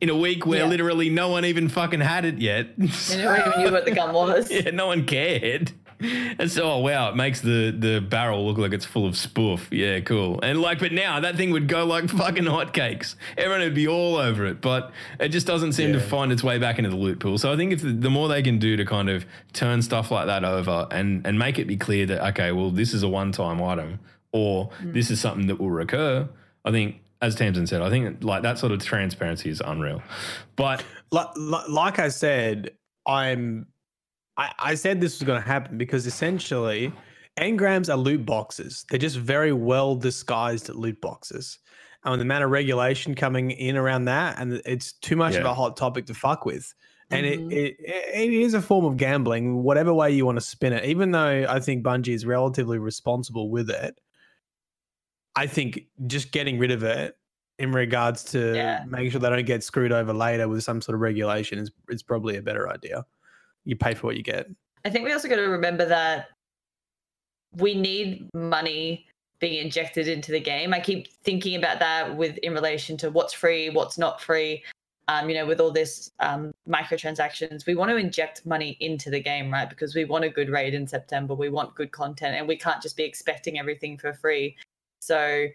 in a week where Yeah. literally no one even fucking had it yet. No one even knew what the gun was. yeah, no one cared. And so, oh wow, it makes the the barrel look like it's full of spoof. Yeah, cool. And like, but now that thing would go like fucking hotcakes. Everyone would be all over it, but it just doesn't seem to find its way back into the loot pool. So I think if the, the more they can do to kind of turn stuff like that over and and make it be clear that okay, well, this is a one time item or mm. this is something that will recur. I think. As Tamsin said, I think like that sort of transparency is unreal. But like, like I said, I'm. I, I said this was going to happen because essentially, engrams are loot boxes. They're just very well disguised loot boxes. And the amount of regulation coming in around that, and it's too much of a hot topic to fuck with. And Mhm. it, it it is a form of gambling, whatever way you want to spin it. Even though I think Bungie is relatively responsible with it, I think just getting rid of it in regards to Yeah. making sure they don't get screwed over later with some sort of regulation is is probably a better idea. You pay for what you get. I think we also got to remember that we need money being injected into the game. I keep thinking about that with in relation to what's free, what's not free. um, you know, with all this um, microtransactions, we want to inject money into the game, right? Because we want a good raid in September, we want good content, and we can't just be expecting everything for free. So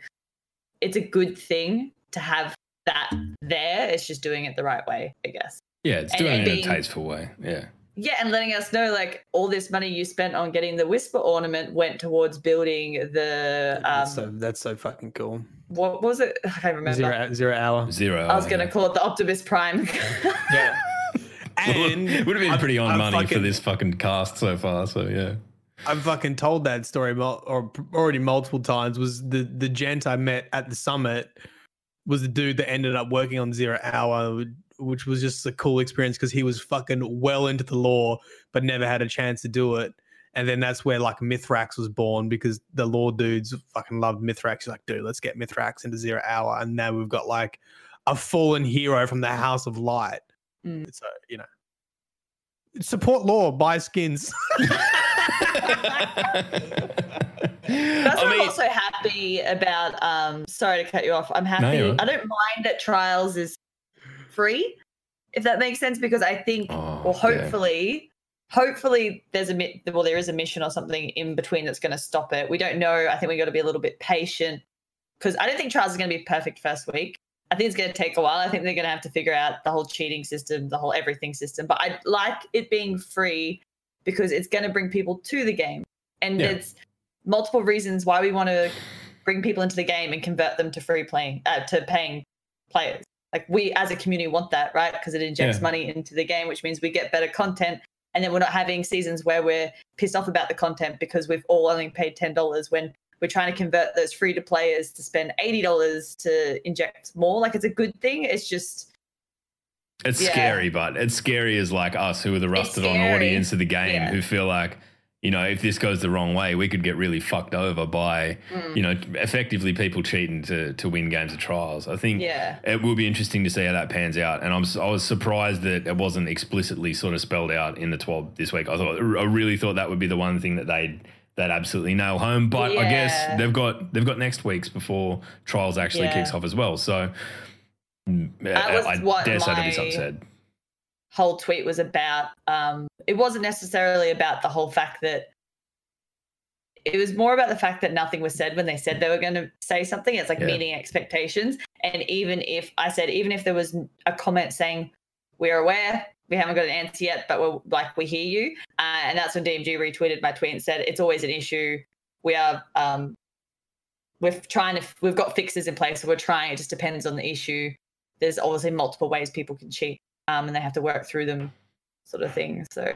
it's a good thing to have that there. It's just doing it the right way, I guess. Yeah, it's doing and it in being- a tasteful way. Yeah. Yeah, and letting us know like all this money you spent on getting the Whisper ornament went towards building the um, That's so that's so fucking cool. what was it? I can't remember. Zero zero hour. Zero. Hour, I was going to call it the Optimus Prime. Yeah. And would have been pretty on I've money for fucking- this fucking cast so far. So yeah. I've fucking told that story mul- or already multiple times. Was the the gent I met at the summit was the dude that ended up working on Zero Hour, which was just a cool experience because he was fucking well into the lore, but never had a chance to do it. And then that's where like Mithrax was born because the lore dudes fucking loved Mithrax. He's like, dude, let's get Mithrax into Zero Hour, and now we've got like a fallen hero from the House of Light. Mm. So you know, support lore, buy skins. That's I why mean- I'm also happy about. Um, sorry to cut you off. I'm happy. you're. I don't mind that Trials is free, if that makes sense, because I think, Oh, well, yeah. hopefully, hopefully there's a well, there is a mission or something in between that's going to stop it. We don't know. I think we got to be a little bit patient because I don't think Trials is going to be perfect first week. I think it's going to take a while. I think they're going to have to figure out the whole cheating system, the whole everything system. But I like it being free because it's going to bring people to the game. And Yeah. there's multiple reasons why we want to bring people into the game and convert them to free playing, uh, to paying players. Like we as a community want that, right? Because it injects Yeah. money into the game, which means we get better content. And then we're not having seasons where we're pissed off about the content because we've all only paid ten dollars when we're trying to convert those free to players to spend eighty dollars to inject more. Like it's a good thing. It's just It's Yeah. scary, but it's scary as like us who are the rusted on audience of the game Yeah. who feel like, you know, if this goes the wrong way, we could get really fucked over by, Mm. you know, effectively people cheating to to win games of trials. I think Yeah. it will be interesting to see how that pans out. And I'm I was surprised that it wasn't explicitly sort of spelled out in the TWAB this week. I thought I really thought that would be the one thing that they'd that absolutely nail home. But I guess they've got they've got next week's before trials actually Yeah. kicks off as well. So mm, That was I, I what dare say to be my- said. Whole tweet was about. Um, it wasn't necessarily about the whole fact that it was more about the fact that nothing was said when they said they were going to say something. It's like Yeah. meeting expectations. And even if I said, even if there was a comment saying, we're aware, we haven't got an answer yet, but we're like, we hear you. Uh, and that's when DMG retweeted my tweet and said, it's always an issue. We are, um, we're trying to, we've got fixes in place. So we're trying, it just depends on the issue. There's obviously multiple ways people can cheat um, and they have to work through them, sort of thing. So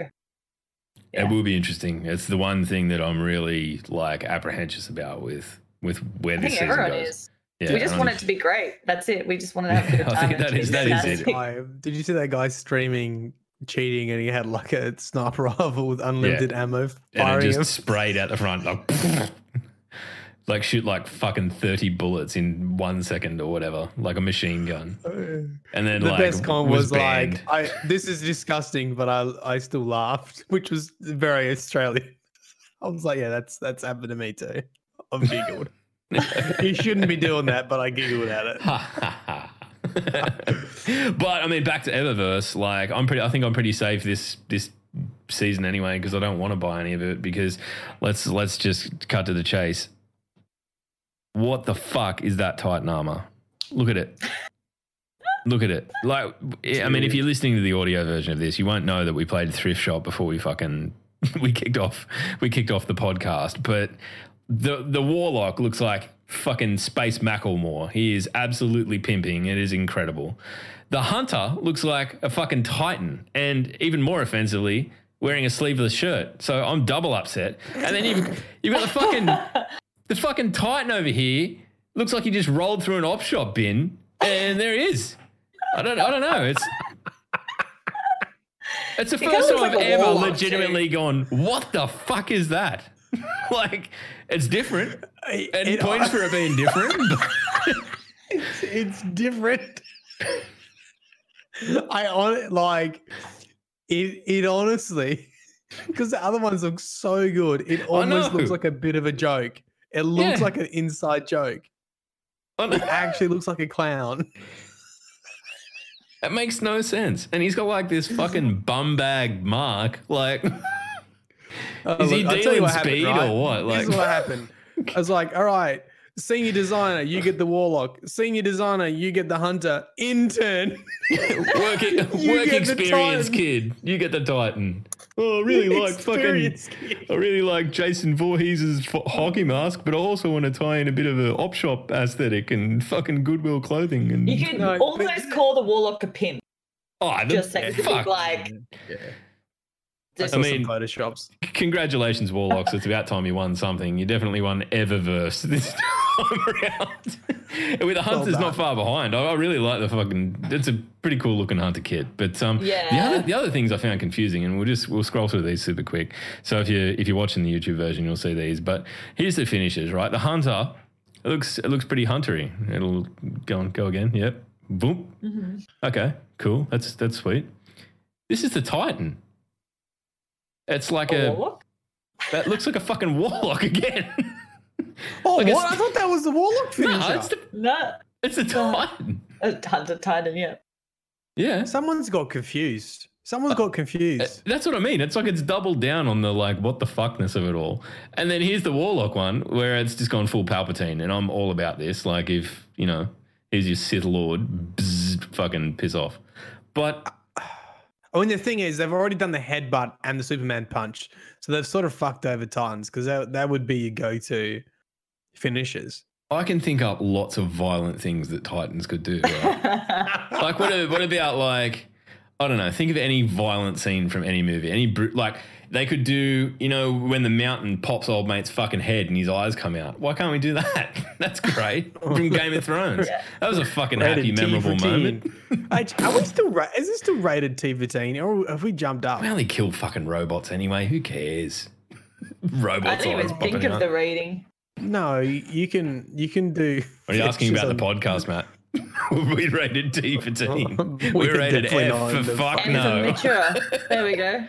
Yeah. It will be interesting. It's the one thing that I'm really like apprehensive about with with where I this think season everyone goes. is. Yeah, we just want it to be great. That's it. We just want to have a good I time. think and that be is- that is it. Did you see that guy streaming cheating and he had like a sniper rifle with unlimited ammo and firing it him? just sprayed out the front like like shoot like fucking 30 bullets in one second or whatever like a machine gun uh, and then the like best comment was, banned. like, I, "This is disgusting," but I I still laughed, which was very Australian. I was like, "Yeah, that's that's happened to me too." I've giggled. you shouldn't be doing that, but I giggled at it. but I mean, back to Eververse. Like, I'm pretty. I think I'm pretty safe this this season anyway because I don't want to buy any of it. Because let's let's just cut to the chase. What the fuck is that Titan armor? Look at it. Look at it. Like, I mean, if you're listening to the audio version of this, you won't know that we played thrift shop before we fucking we kicked off we kicked off the podcast. But the the warlock looks like fucking space Macklemore. He is absolutely pimping. It is incredible. The hunter looks like a fucking titan, and even more offensively, wearing a sleeveless shirt. So I'm double upset. And then you've you've got the fucking the fucking titan over here. Looks like he just rolled through an op shop bin, and there he is. I don't I don't know. It's it's the He kinda first time I've like ever warlock, too. legitimately gone, what the fuck is that? like, it's different. And It- points for it being different. but- it's, it's different. I on like it. It honestly, because the other ones look so good. It almost looks like a bit of a joke. It looks Yeah. like an inside joke. It actually looks like a clown. It makes no sense. And he's got like this fucking bum bag mark. Like, Oh, Is he look, tell dealing what happened, speed right? or what? This is Like- what happened. I was like, all right, senior designer, you get the warlock. Senior designer, you get the hunter. Intern, work, You work experience kid. You get the Titan. Oh, I really like fucking. Kid. I really like Jason Voorhees' hockey mask, but I also want to tie in a bit of a op shop aesthetic and fucking Goodwill clothing and. You can No, but- almost call the warlock a pimp. oh, the, Just like the fuck. big like. I I mean- some photoshops. Congratulations, Warlocks. It's about time you won something. You definitely won Eververse this time around. And With the Hunter's done. not far behind. I, I really like the fucking. It's a pretty cool looking Hunter kit. But um, yeah. the other the other things I found confusing, and we'll just we'll scroll through these super quick. So if you if you're watching the YouTube version, you'll see these. But here's the finishes. Right, the Hunter. It looks it looks pretty huntery. It'll go on go again. Yep. Boom. Mm-hmm. Okay. Cool. That's that's sweet. This is the Titan. It's like a. warlock? That looks like a fucking warlock again. Oh, Like what? it's- I thought that was the warlock finisher. no, it's the No, it's a titan. a Hunter Titan, yeah. Yeah, Someone's got confused. Someone's Uh, got confused. that's what I mean. It's like it's doubled down on the like what the fuckness of it all. And then here's the warlock one where it's just gone full Palpatine, and I'm all about this. Like if you know, here's your Sith Lord, bzz, fucking piss off. But I mean, the thing is, they've already done the headbutt and the Superman punch, so they've sort of fucked over Titans because that, that would be your go-to finishes. I can think up lots of violent things that Titans could do. Right? like what? What about like I don't know. Think of any violent scene from any movie. Any bru- like they could do. You know when the mountain pops old mate's fucking head and his eyes come out. Why can't we do that? That's great from Game of Thrones. That was a fucking happy, Rated T memorable moment. teen. Are we still? Ra- is this still rated T for teen, or have we jumped up? We only kill fucking robots anyway. Who cares? I Robots didn't eyes even think of out. the rating. No, you can. You can do. Are you asking finishes about the podcast, Matt? we rated T for teen. We We're rated definitely F for in the fuck And no. mature. There we go.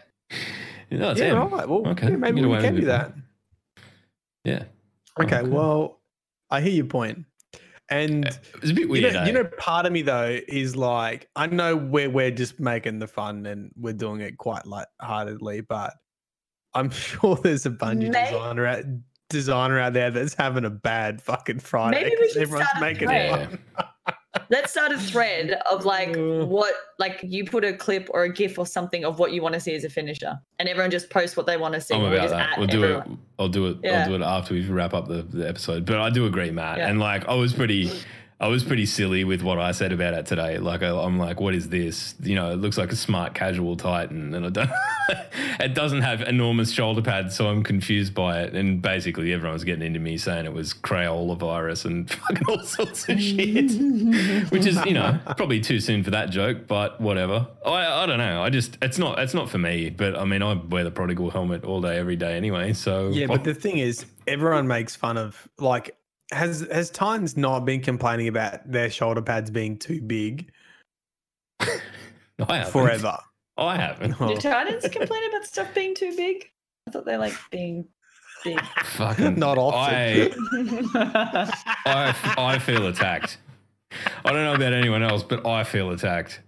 No, it's Yeah, M. right. Well, Okay, yeah, maybe we can do it. that. Yeah. Okay, Okay. well, I hear your point. And It's a bit you weird. know, eh? you know, part of me though is like, I know we're we're just making the fun and we're doing it quite lightheartedly, but I'm sure there's a bunch of May- designer out designer out there that's having a bad fucking Friday. Maybe we 'cause should everyone's start a making thread. fun. Let's start a thread of like what, like you put a clip or a GIF or something of what you want to see as a finisher, and everyone just posts what they want to see. I'm about that. We'll do it. I'll do it. Yeah. I'll do it after we wrap up the, the episode. But I do agree, Matt. Yeah. And like, I was pretty, I was pretty silly with what I said about it today. Like, I, I'm like, what is this? You know, it looks like a smart casual Titan, and I don't. it doesn't have enormous shoulder pads, so I'm confused by it. And basically, everyone's getting into me saying it was Crayola virus and fucking all sorts of shit, which is you know probably too soon for that joke, but whatever. I I don't know. I just it's not it's not for me. But I mean, I wear the prodigal helmet all day, every day anyway. So Yeah, but the thing is, everyone makes fun of like has has Titans not been complaining about their shoulder pads being too big I haven't. forever? I haven't. Oh, Do Titans complain about stuff being too big? I thought they like being big. Fucking Not often. I, I I feel attacked. I don't know about anyone else, but I feel attacked.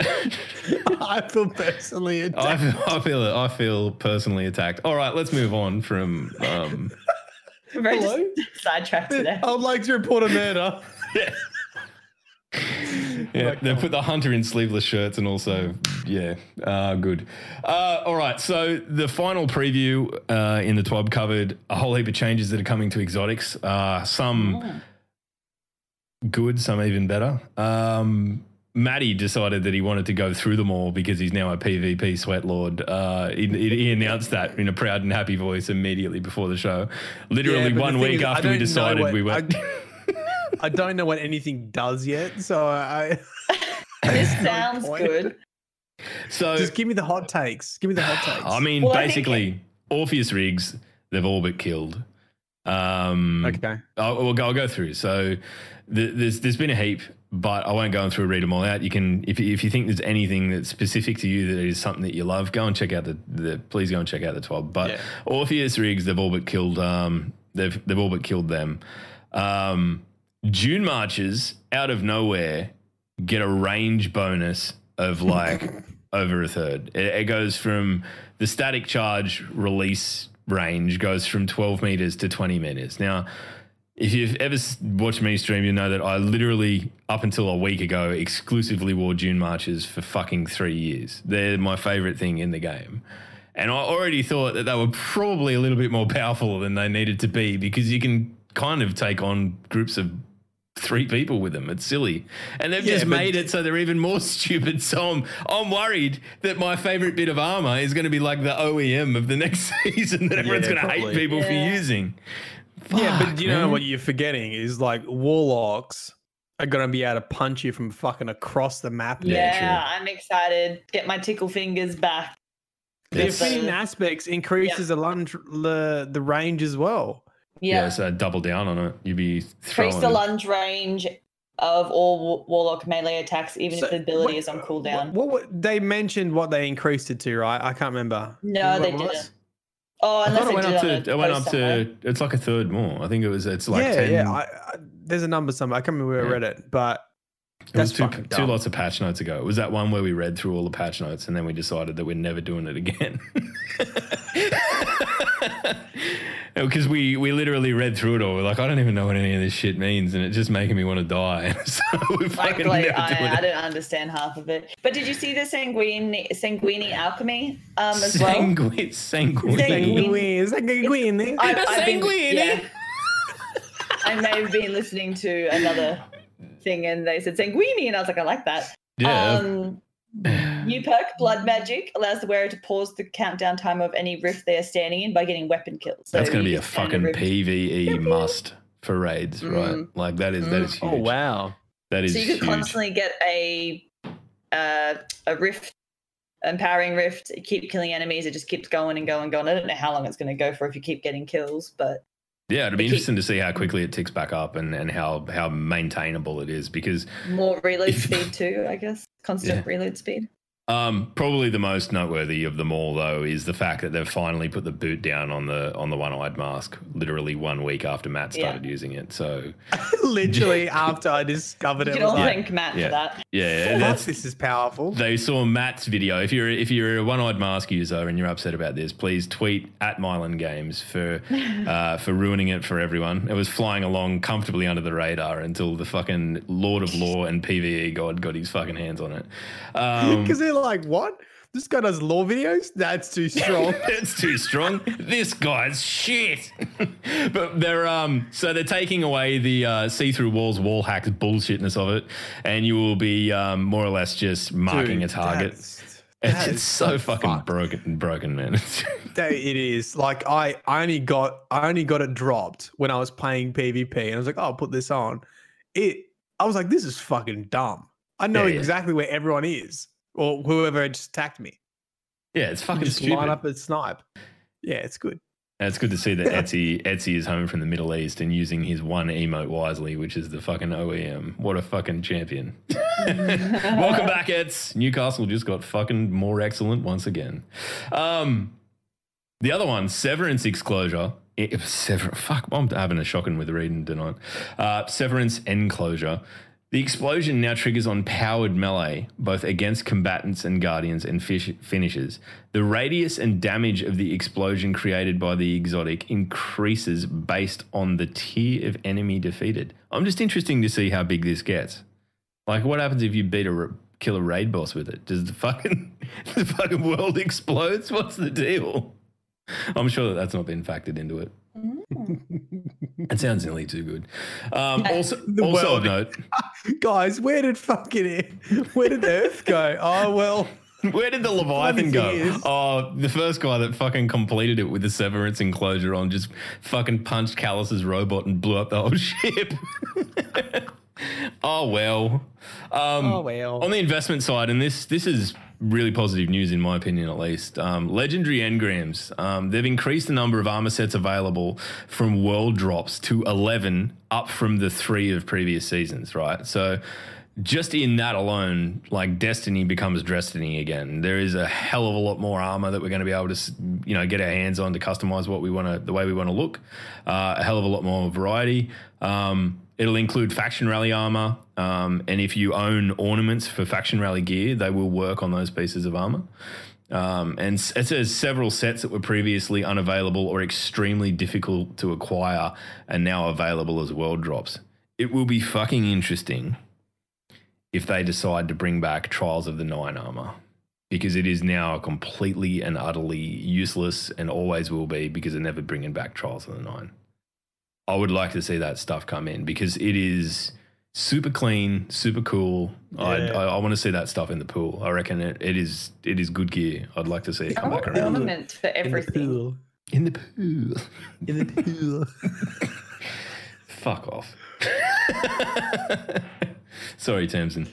I feel personally I attacked. feel, I feel I feel personally attacked. All right, let's move on from. Um, Very Hello? sidetracked today. I would like to report a murder. yeah, yeah, they put the hunter in sleeveless shirts and also yeah, uh, good. Uh, all right, so the final preview uh, in the TWAB covered a whole heap of changes that are coming to exotics. Uh, some good, some even better. Um, Matty decided that he wanted to go through them all because he's now a PvP sweat lord. Uh, he, he announced that in a proud and happy voice immediately before the show. Literally Yeah, one week is, after we decided what- we went. I, I don't know what anything does yet, so I This no sounds point. good. so just give me the hot takes. Give me the hot takes. I mean, Well, I think basically, Orpheus rigs they've all but killed. Um, okay. I'll, we'll go, I'll go through. So th- there's there's been a heap, but I won't go through read them all out. You can if you- if you think there's anything that's specific to you that is something that you love, go and check out the, the please go and check out the TWAB. But Yeah. Orpheus rigs they've all but killed. Um, they've they've all but killed them. Um, June marches out of nowhere get a range bonus of like over a third. It, it goes from the static charge release range goes from 12 meters to 20 meters. Now, if you've ever watched me stream, you know that I literally, up until a week ago, exclusively wore June marches for fucking three years. They're my favorite thing in the game. And I already thought that they were probably a little bit more powerful than they needed to be because you can kind of take on groups of three people with them. It's silly. And they've Yeah, just made it so they're even more stupid. So I'm, I'm worried that my favorite bit of armor is going to be like the OEM of the next season that everyone's Yeah, going to hate probably. people for Yeah. Using. yeah, but you know what you're forgetting is like warlocks are gonna be able to punch you from fucking across the map. Yeah, Yeah. I'm excited. Get my tickle fingers back. The Yes. Ophidian Aspects increases the lunge the, the range as well. Yeah, Yeah. so double down on it. You'd be throwing. Increase the lunge range of all warlock melee attacks, even So, if the ability what- is on cooldown. What, what they mentioned what they increased it to, right? I can't remember. No, What they it didn't. Oh, I unless thought it went up to. It went up somewhere. to. It's like a third more. I think it was. It's like yeah, ten. yeah. I, I, there's a number somewhere. I can't remember where Yeah. I read it, but It was that's two, fucking two lots of patch notes ago. It was that one where we read through all the patch notes and then we decided that we're never doing it again. Because we, we literally read through it all. We're like, I don't even know what any of this shit means, and it's just making me want to die. so we're fucking Like, never I, doing I it. don't understand half of it. But did you see the sanguini sanguini alchemy um, as well? Sanguine, sanguine. Sanguine. Sanguine. Sanguine. I've, I've been, yeah. I may have been listening to another thing and they said sanguini, and I was like, I like that. Yeah. Um, new perk, Blood Magic, allows the wearer to pause the countdown time of any rift they are standing in by getting weapon kills. So That's going to be a fucking rift. PVE must for raids, right? Mm. Like that is that is huge. Oh wow. That is So you could huge. constantly get a uh, a rift, empowering rift. You keep killing enemies. It just keeps going and going and going. I don't know how long it's going to go for if you keep getting kills, but Yeah, it'd be interesting to see how quickly it ticks back up and, and how how maintainable it is because more reload If- speed too. I guess constant Yeah. reload speed. Um, probably the most noteworthy of them all though is the fact that they've finally put the boot down on the on the one eyed mask literally one week after Matt Yeah. started using it. So Literally after I discovered You it, can I was all like, thank Matt yeah. for that. yeah, "Fuck, that's this is powerful. they saw Matt's video. If you're if you're a one-eyed mask user and you're upset about this, please tweet at Myelin Games for uh, for ruining it for everyone. It was flying along comfortably under the radar until the fucking Lord of Lore and PVE god got his fucking hands on it. Um, They're like, what? This guy does lore videos? That's too strong. That's too strong. this guy's shit. but they're um so they're taking away the uh, see-through walls, wall hacks bullshitness of it, and you will be um, more or less just marking Dude, a target. It's, is so fucking broken, broken, man. That it is like I, I only got I only got it dropped when I was playing PvP and I was like, oh, I'll put this on. It I was like, this is fucking dumb. I know Yeah, yeah. exactly where everyone is or whoever just attacked me. yeah, it's fucking just stupid. line up and snipe. Yeah, it's good. And it's good to see that Etsy Etsy is home from the Middle East and using his one emote wisely, which is the fucking OEM. What a fucking champion. Welcome back, Ets. Newcastle just got fucking more excellent once again. Um, the other one, Severance Exclosure. It, sever- fuck, I'm having a shocking with reading tonight. Uh, Severance Enclosure. The explosion now triggers on powered melee, both against combatants and guardians and fish- finishers. The radius and damage of the explosion created by the exotic increases based on the tier of enemy defeated. I'm just interested to see how big this gets. Like, what happens if you beat a r- kill a raid boss with it? Does the fucking the fucking world explodes? What's the deal? I'm sure that that's not been factored into it. It sounds nearly too good. Um, also, The also world- of note, Guys, where did fucking where did Earth go? Oh well. where did the Leviathan go? thing is- Oh, the first guy that fucking completed it with the severance enclosure on just fucking punched Calus's robot and blew up the whole ship. oh well. Um, Oh well. On the investment side, and this this is really positive news in my opinion, at least. Um, legendary engrams. Um, they've increased the number of armor sets available from world drops to eleven, up from the three of previous seasons. Right, so. just in that alone, like Destiny becomes Destiny again. There is a hell of a lot more armor that we're going to be able to, you know, get our hands on to customize what we want to, the way we want to look. Uh, a hell of a lot more variety. Um, it'll include faction rally armor, um, and if you own ornaments for faction rally gear, they will work on those pieces of armor. Um, and it says several sets that were previously unavailable or extremely difficult to acquire are now available as world drops. It will be fucking interesting if they decide to bring back Trials of the Nine armor because it is now completely and utterly useless and always will be because they're never bringing back Trials of the Nine. I would like to see that stuff come in because it is super clean, super cool. I'd, Yeah. I, I want to see that stuff in the pool. I reckon it, it is it is good gear. I'd like to see it I come back want around ornaments for everything. in the pool. In the pool. Fuck off. Sorry, Tamsin.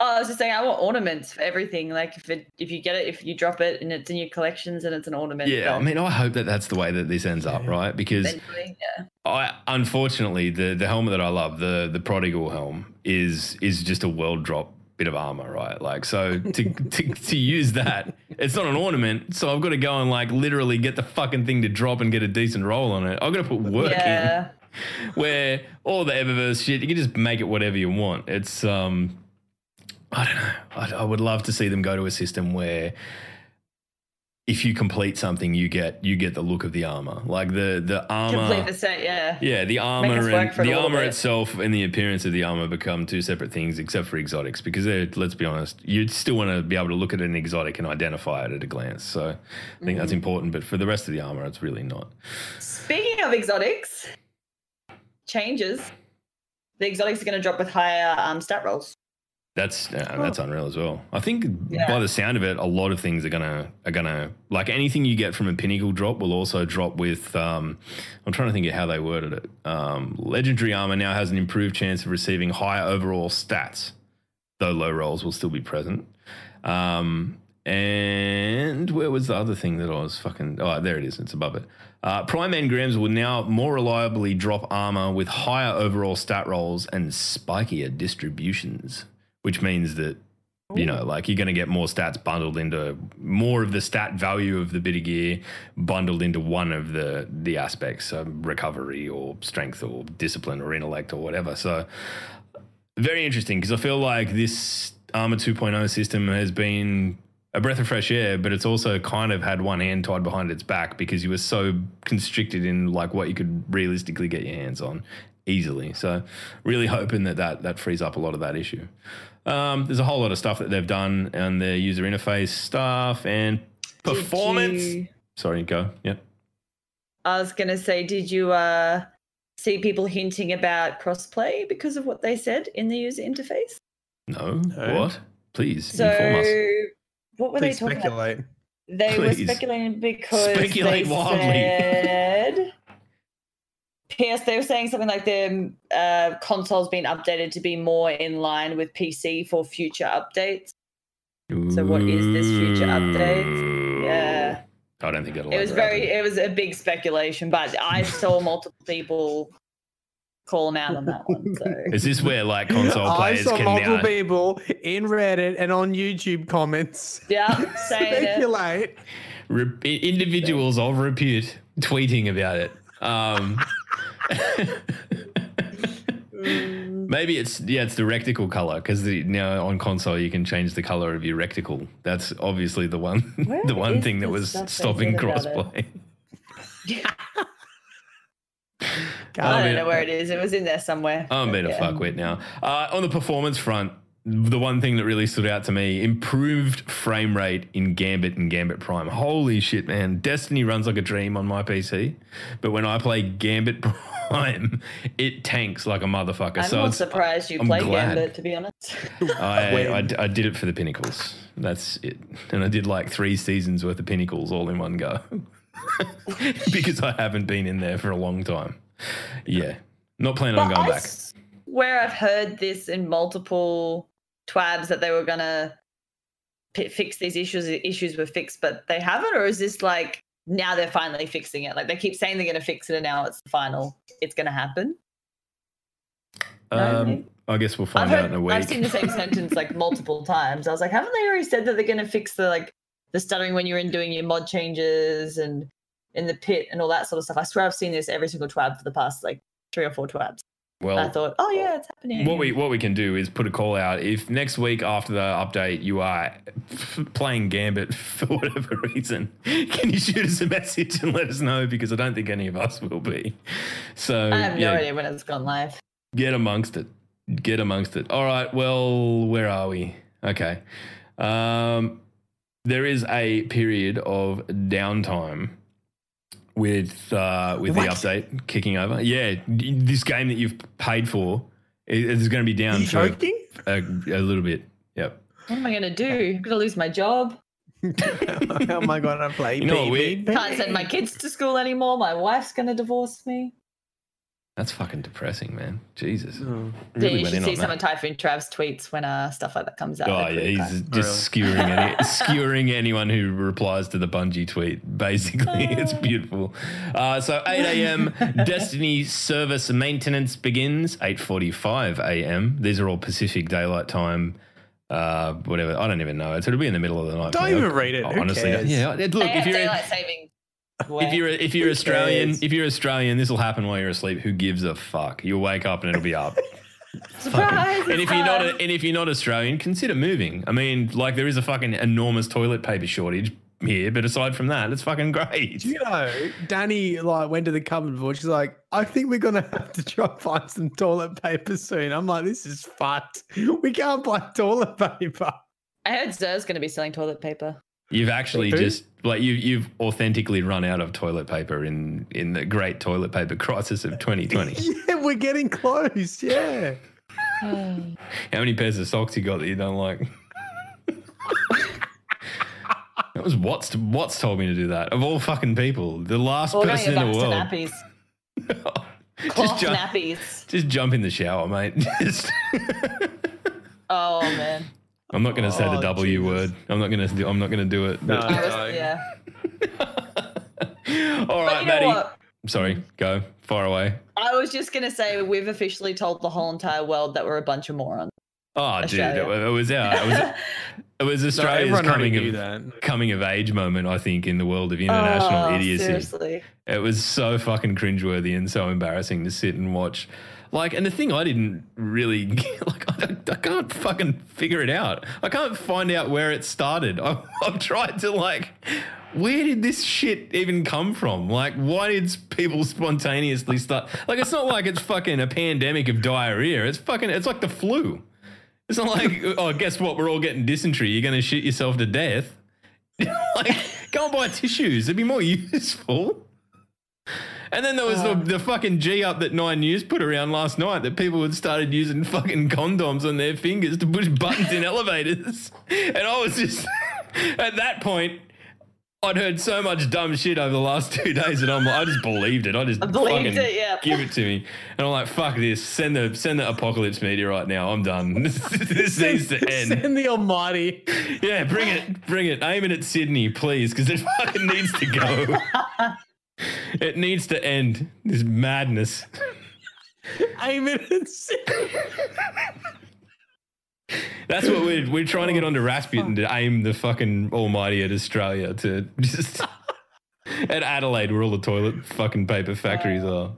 Oh, I was just saying, I want ornaments for everything. Like if it, if you get it, if you drop it and it's in your collections and it's an ornament. Yeah, I mean, I hope that that's the way that this ends up, right? Because yeah. I unfortunately the the helmet that I love, the the prodigal helm, is is just a world drop bit of armor, right? Like so to to, to use that, it's not an ornament, so I've got to go and like literally get the fucking thing to drop and get a decent roll on it. I've got to put work Yeah. in. Where all the Eververse shit, you can just make it whatever you want. It's um I don't know. I, I would love to see them go to a system where if you complete something, you get you get the look of the armor, like the the armor. Complete the set, yeah. Yeah, the armor and for it a the armor bit. itself and the appearance of the armor become two separate things, except for exotics, because let's be honest, you'd still want to be able to look at an exotic and identify it at a glance. So I think that's Mm-hmm. important, but for the rest of the armor, it's really not. Speaking of exotics, changes. The exotics are going to drop with higher um, stat rolls. That's uh, that's unreal as well. I think Yeah. by the sound of it, a lot of things are gonna are gonna like anything you get from a pinnacle drop will also drop with. Um, I'm trying to think of how they worded it. Um, legendary armor now has an improved chance of receiving higher overall stats, though low rolls will still be present. Um, and where was the other thing that I was fucking? Oh, there it is. It's above it. Uh, Prime engrams will now more reliably drop armor with higher overall stat rolls and spikier distributions, which means that you know, like you're going to get more stats bundled into more of the stat value of the bit of gear bundled into one of the the aspects, so recovery or strength or discipline or intellect or whatever. So very interesting because I feel like this Armor 2.0 system has been a breath of fresh air, but it's also kind of had one hand tied behind its back because you were so constricted in like what you could realistically get your hands on easily. So really hoping that that, that frees up a lot of that issue. Um, there's a whole lot of stuff that they've done and the user interface stuff and performance. you- Sorry, go. Yep. I was going to say, did you uh, see people hinting about crossplay because of what they said in the user interface? No. No. What? Please So, inform us. what were Please they talking about? speculate. They were speculating because Speculate they wildly. said. PS, they were saying something like the uh, console's been updated to be more in line with PC for future updates. So what is this future update? Yeah. I don't think it'll. It was ever very, happen. it was a big speculation, but I saw multiple people call them out on that one. So Is this where like console players I saw can multiple now? people in Reddit and on YouTube comments yeah, saying it. speculate. Rep- individuals of repute tweeting about it. Um, maybe it's yeah, it's the reticle color because now on console you can change the color of your reticle. That's obviously the one the one is thing that was stopping said about crossplay. I don't know where it is. It was in there somewhere. I'm being a Yeah. fuckwit now. Uh, on the performance front, the one thing that really stood out to me improved frame rate in Gambit and Gambit Prime. Holy shit, man. Destiny runs like a dream on my PC, but when I play Gambit Prime, it tanks like a motherfucker. I'm so not surprised you I'm play glad. Gambit, to be honest. I, I, I did it for the pinnacles. That's it. And I did like three seasons worth of pinnacles all in one go because I haven't been in there for a long time. Yeah. Not planning on going I back. Where I've heard this in multiple TWABs that they were gonna p- fix these issues. Issues were fixed, but they haven't. Or is this like now they're finally fixing it? Like they keep saying they're gonna fix it, and now it's the final. It's gonna happen. Um, I guess we'll I've, find out heard, in a week. I've seen the same sentence like multiple times. I was like, haven't they already said that they're going to fix the like the stuttering when you're in doing your mod changes and in the pit and all that sort of stuff? I swear I've seen this every single TWAB for the past like three or four TWABs. Well, I thought, oh yeah, it's happening. What we what we can do is put a call out. If next week after the update you are playing Gambit for whatever reason, can you shoot us a message and let us know? Because I don't think any of us will be. So I have yeah, no idea when it's gone live. get amongst it. Get amongst it. All right. Well, where are we? Okay. Um, there is a period of downtime with uh, with the update kicking over. Yeah, this game that you've paid for is it's going to be down You for joking? a, a little bit. Yep. What am I going to do? I'm going to lose my job. How am I gonna play? You know what we- Can't send my kids to school anymore. My wife's going to divorce me. That's fucking depressing, man. Jesus. Oh. yeah, Really you should see on some that. of Typhoon Trav's tweets when uh, stuff like that comes out. Oh yeah, he's great. just skewering any, skewering anyone who replies to the Bungie tweet. Basically, it's beautiful. Uh, so 8 a.m. Destiny service maintenance begins. 8:45 a.m. These are all Pacific Daylight Time. Uh, whatever. I don't even know. It's, it'll be in the middle of the night. Don't even read it. Honestly, cares? yeah. Look, They if you're daylight saving. If you're if you're Who Australian, cares? if you're Australian, this will happen while you're asleep. Who gives a fuck? You'll wake up and it'll be up. surprise, and if you're not, surprise. and if you're not Australian, consider moving. I mean, like there is a fucking enormous toilet paper shortage here, but aside from that, it's fucking great. Do you know, Danny like went to the cupboard before. She's like, I think we're gonna have to try and find some toilet paper soon. I'm like, this is fucked. We can't buy toilet paper. I heard Xûr's going to be selling toilet paper. You've actually Who? just like you you've authentically run out of toilet paper in in the great toilet paper crisis of 2020. Yeah, we're getting close. Yeah. How many pairs of socks you got that you don't like? that was Watts. Watts told me to do that. Of all fucking people, the last We're person in the back to world. nappies. just jump, nappies. just jump in the shower, mate. Just- Oh, man. I'm not going to say the Oh, W Jesus. word. I'm not going to. do I'm not going to do it. No. but- I was- No. yeah. all But right, you know Maddie. what? Sorry, go far away. I was just going to say we've officially told the whole entire world that we're a bunch of morons. Oh, dude, it, it was our, it was it was Australia's everyone already coming of that. coming of age moment. I think in the world of international oh, idiocy. Seriously. It was so fucking cringeworthy and so embarrassing to sit and watch. Like, and the thing I didn't really like, I, I can't fucking figure it out. I can't find out where it started. I, I've tried to like, where did this shit even come from? Like, why did people spontaneously start? Like, it's not like it's fucking a pandemic of diarrhea. It's fucking, it's like the flu. It's not like, oh, guess what? We're all getting dysentery. You're going to shit yourself to death. like, go and buy tissues. It'd be more useful. And then there was the, um, the fucking G up that Nine News put around last night that people had started using fucking condoms on their fingers to push buttons in elevators. And I was just, at that point, I'd heard so much dumb shit over the last two days that I'm like, I just believed it. I just I believed it, yeah. give it to me. And I'm like, fuck this. Send the send the apocalypse media right now. I'm done. This, this needs to end. Send the Almighty. Yeah, bring it, bring it. Aim it at Sydney, please, because it fucking needs to go. it needs to end. This madness. Aim it and send That's what we're we're trying to get oh. onto Rasputin to aim the fucking almighty at Australia to just at Adelaide where all the toilet fucking paper factories are.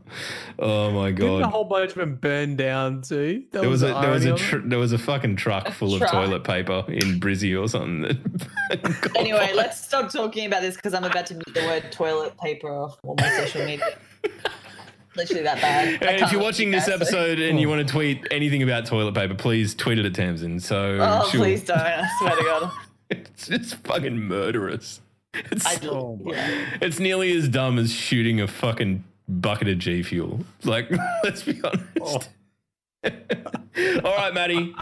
Oh my Didn't a whole bunch of them burn down too? That There was a the there was a tr- there was a fucking truck full of truck. toilet paper in Brizzy or something. That Anyway, let's stop talking about this because I'm about to mute the word toilet paper off all my social media. Literally that bad. And if you're watching at this that, so- episode and you want to tweet anything about toilet paper, please tweet it at Tamsin. So Oh, she'll- please don't. I swear to God. It's just fucking murderous. It's, I. Oh yeah. it's nearly as dumb as shooting a fucking bucket of G fuel. Like, let's be honest. All right, Maddie.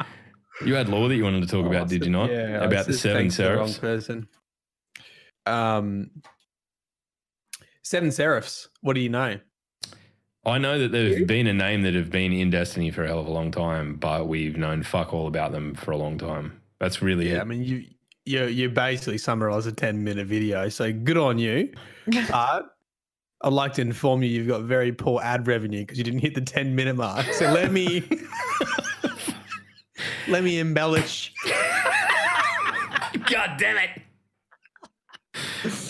You had lore that you wanted to talk about, did you not? Yeah, about the seven thanked the wrong seraphs. person. Um, seven seraphs. What do you know? I know that there's been a name that have been in Destiny for a hell of a long time, but we've known fuck all about them for a long time. That's really Yeah, it. I mean you you you basically summarize a ten minute video, so good on you. But I'd like to inform you you've got very poor ad revenue because you didn't hit the ten minute mark. So let me Let me embellish. God damn it.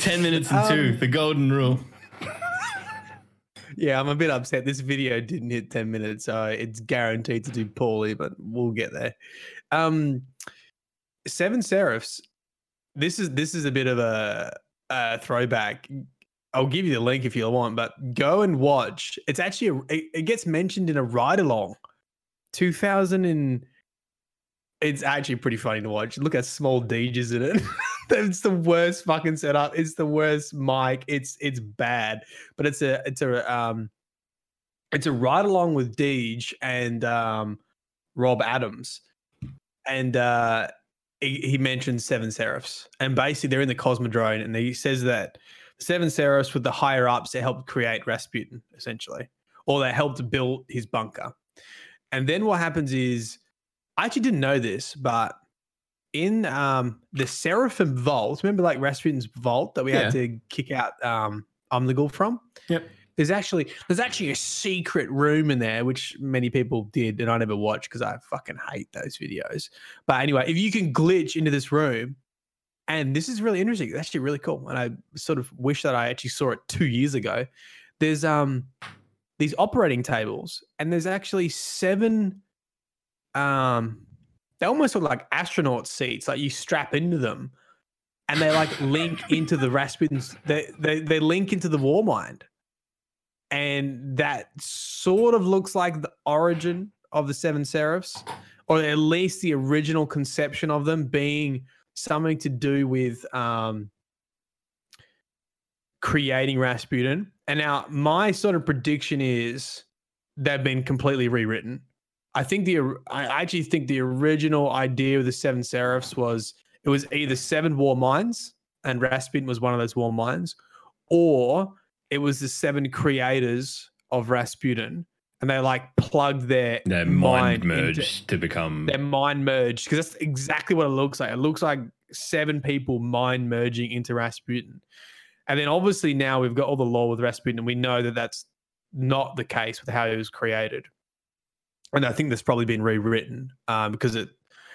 10 minutes and two, the golden rule. Yeah, I'm a bit upset. This video didn't hit 10 minutes, so it's guaranteed to do poorly, but we'll get there. Um Seven Seraphs. This is this is a bit of a, a throwback. I'll give you the link if you want, but go and watch. It's actually a, it, it gets mentioned in a ride along. 2000 and it's actually pretty funny to watch. Look at small Deeges in it. it's the worst fucking setup. It's the worst mic. It's it's bad. But it's a it's a um it's a ride along with Deej and um Rob Adams. And uh he, he mentions Seven Seraphs. And basically they're in the Cosmodrome and he says that Seven Seraphs with the higher ups that helped create Rasputin, essentially. Or they helped build his bunker. And then what happens is I actually didn't know this, but in um the Seraphim Vault, remember like Rasputin's vault that we had to kick out um Omnigul from? Yep. There's actually there's actually a secret room in there, which many people did, and I never watched because I fucking hate those videos. But anyway, if you can glitch into this room, and this is really interesting, it's actually really cool. And I sort of wish that I actually saw it two years ago. There's um these operating tables, and there's actually seven um they almost look like astronaut seats like you strap into them and they like link into the Rasputin's they, they they link into the war mind and that sort of looks like the origin of the seven seraphs or at least the original conception of them being something to do with um creating Rasputin. And now my sort of prediction is they've been completely rewritten. I think the I actually think the original idea of the Seven Seraphs was it was either seven war minds, and Rasputin was one of those war minds, or it was the seven creators of Rasputin, and they like plugged their Their mind into- merged to become. their mind merged because that's exactly what it looks like. It looks like seven people mind merging into Rasputin, and then obviously now we've got all the lore with Rasputin, and we know that that's not the case with how he was created. And I think that's probably been rewritten um, because it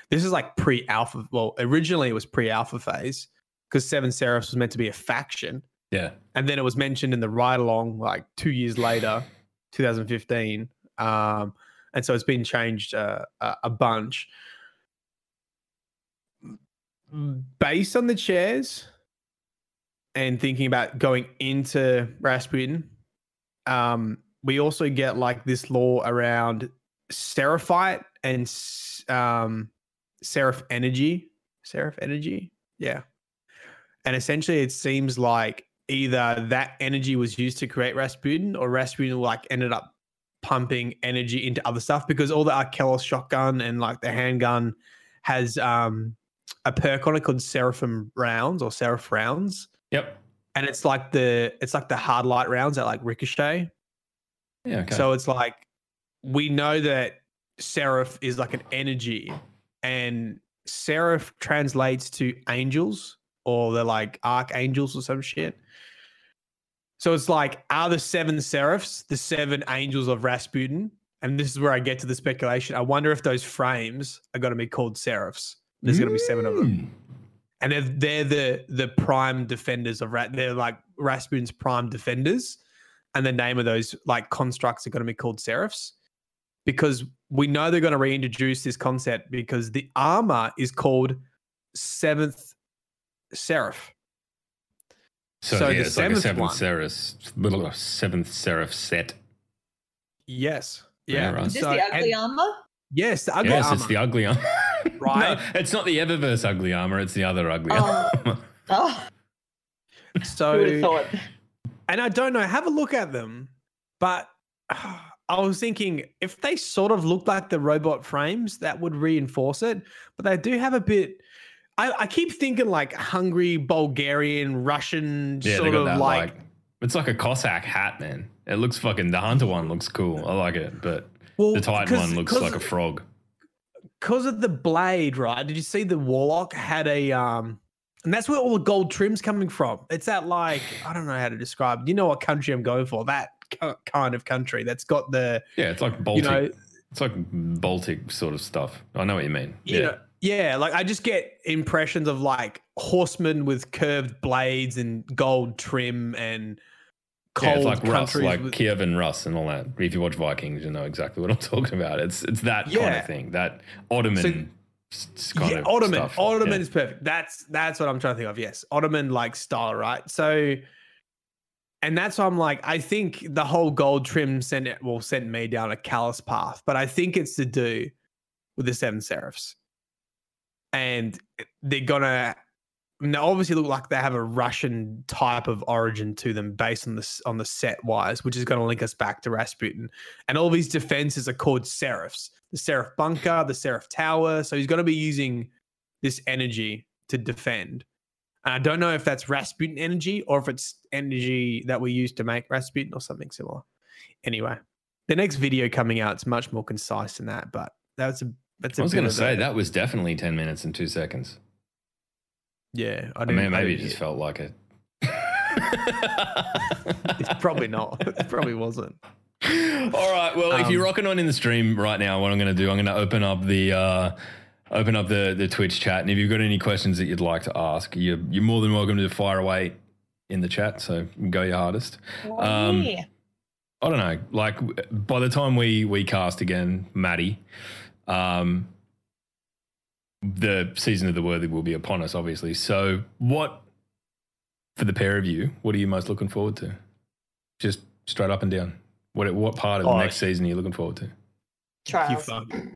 this is like pre-alpha. Well, originally it was pre-alpha phase because Seven Seraphs was meant to be a faction, yeah. and then it was mentioned in the ride along like two years later, 2015. Um, and so it's been changed uh, a, bunch. Based on the chairs and thinking about going into Rasputin, um, we also get like this lore around Seraphite and um, Seraph energy. Seraph energy? Yeah. And essentially, it seems like either that energy was used to create Rasputin, or Rasputin like ended up pumping energy into other stuff because all the IKELOS shotgun and like the handgun has um a perk on it called Seraphim rounds or Seraph rounds, Yep. and it's like the it's like the hard light rounds that like ricochet. Yeah. Okay. So it's like we know that Seraph is like an energy, and Seraph translates to angels, or they're like archangels or some shit. So it's like, are the seven seraphs the seven angels of Rasputin? And this is where I get to the speculation. I wonder if those frames are going to be called seraphs. There's going to be seven of them Mm. and they're they're the the prime defenders of Rat. They're like Rasputin's prime defenders, and the name of those like constructs are going to be called seraphs, because we know they're going to reintroduce this concept because the armor is called seventh seraph. So, So yeah, the it's like a seventh seventh one- seraph, little seventh seraph set. Yes. Yeah, Yeah. right. Is this So- the ugly and- armor? Yes, the ugly yes, armor. it's the ugly armor. Right. no, it's not the Eververse ugly armor. It's the other ugly Oh. armor. Oh, who so thought? and I don't know. Have a look at them, but I was thinking if they sort of look like the robot frames, that would reinforce it. But they do have a bit. I, I keep thinking like hungry Bulgarian, Russian, Yeah, sort of that like, like, it's like a Cossack hat, man. It looks fucking. The hunter one looks cool. I like it, but well, the Titan one looks like a frog. because of the blade, right? Did you see the Warlock had a um and that's where all the gold trim's coming from. It's that like I don't know how to describe. You know what country I'm going for? That kind of country that's got the Yeah, it's like you Baltic. know It's like Baltic sort of stuff. I know what you mean. You yeah. know, yeah, like I just get impressions of like horsemen with curved blades and gold trim and Yeah, cold it's like Rus, like with- Kiev and Rus and all that. If you watch Vikings, you know exactly what I'm talking about. It's it's that kind of thing, that Ottoman So- s- s- kind yeah, of Ottoman. stuff. Ottoman Yeah. is perfect. That's that's what I'm trying to think of. Yes, Ottoman like style, right? So, and that's why I'm like, I think the whole gold trim sent it will send me down a Calus path, but I think it's to do with the seven seraphs, and they're gonna. They obviously look like they have a Russian type of origin to them based on this on the set wise, which is going to link us back to Rasputin. And all these defenses are called seraphs, the Seraph Bunker, the Seraph Tower. So he's going to be using this energy to defend. And I don't know if that's Rasputin energy or if it's energy that we use to make Rasputin or something similar. Anyway, the next video coming out is much more concise than that, but that's a that's a I was going to say a- that was definitely ten minutes and two seconds. Yeah, I, I mean, maybe it just hear- felt like it. It's probably not. It probably wasn't. All right. Well, if you're Um, rocking on in the stream right now, what I'm going to do, I'm going to open up the uh, open up the the Twitch chat, and if you've got any questions that you'd like to ask, you're you're more than welcome to fire away in the chat. So go your hardest. Um, Yeah. I don't know. Like by the time we we cast again, Maddie, um, the season of the worthy will be upon us, obviously. So, what for the pair of you? What are you most looking forward to? Just straight up and down. What what part of the Oh, next season are you looking forward to? You Trials.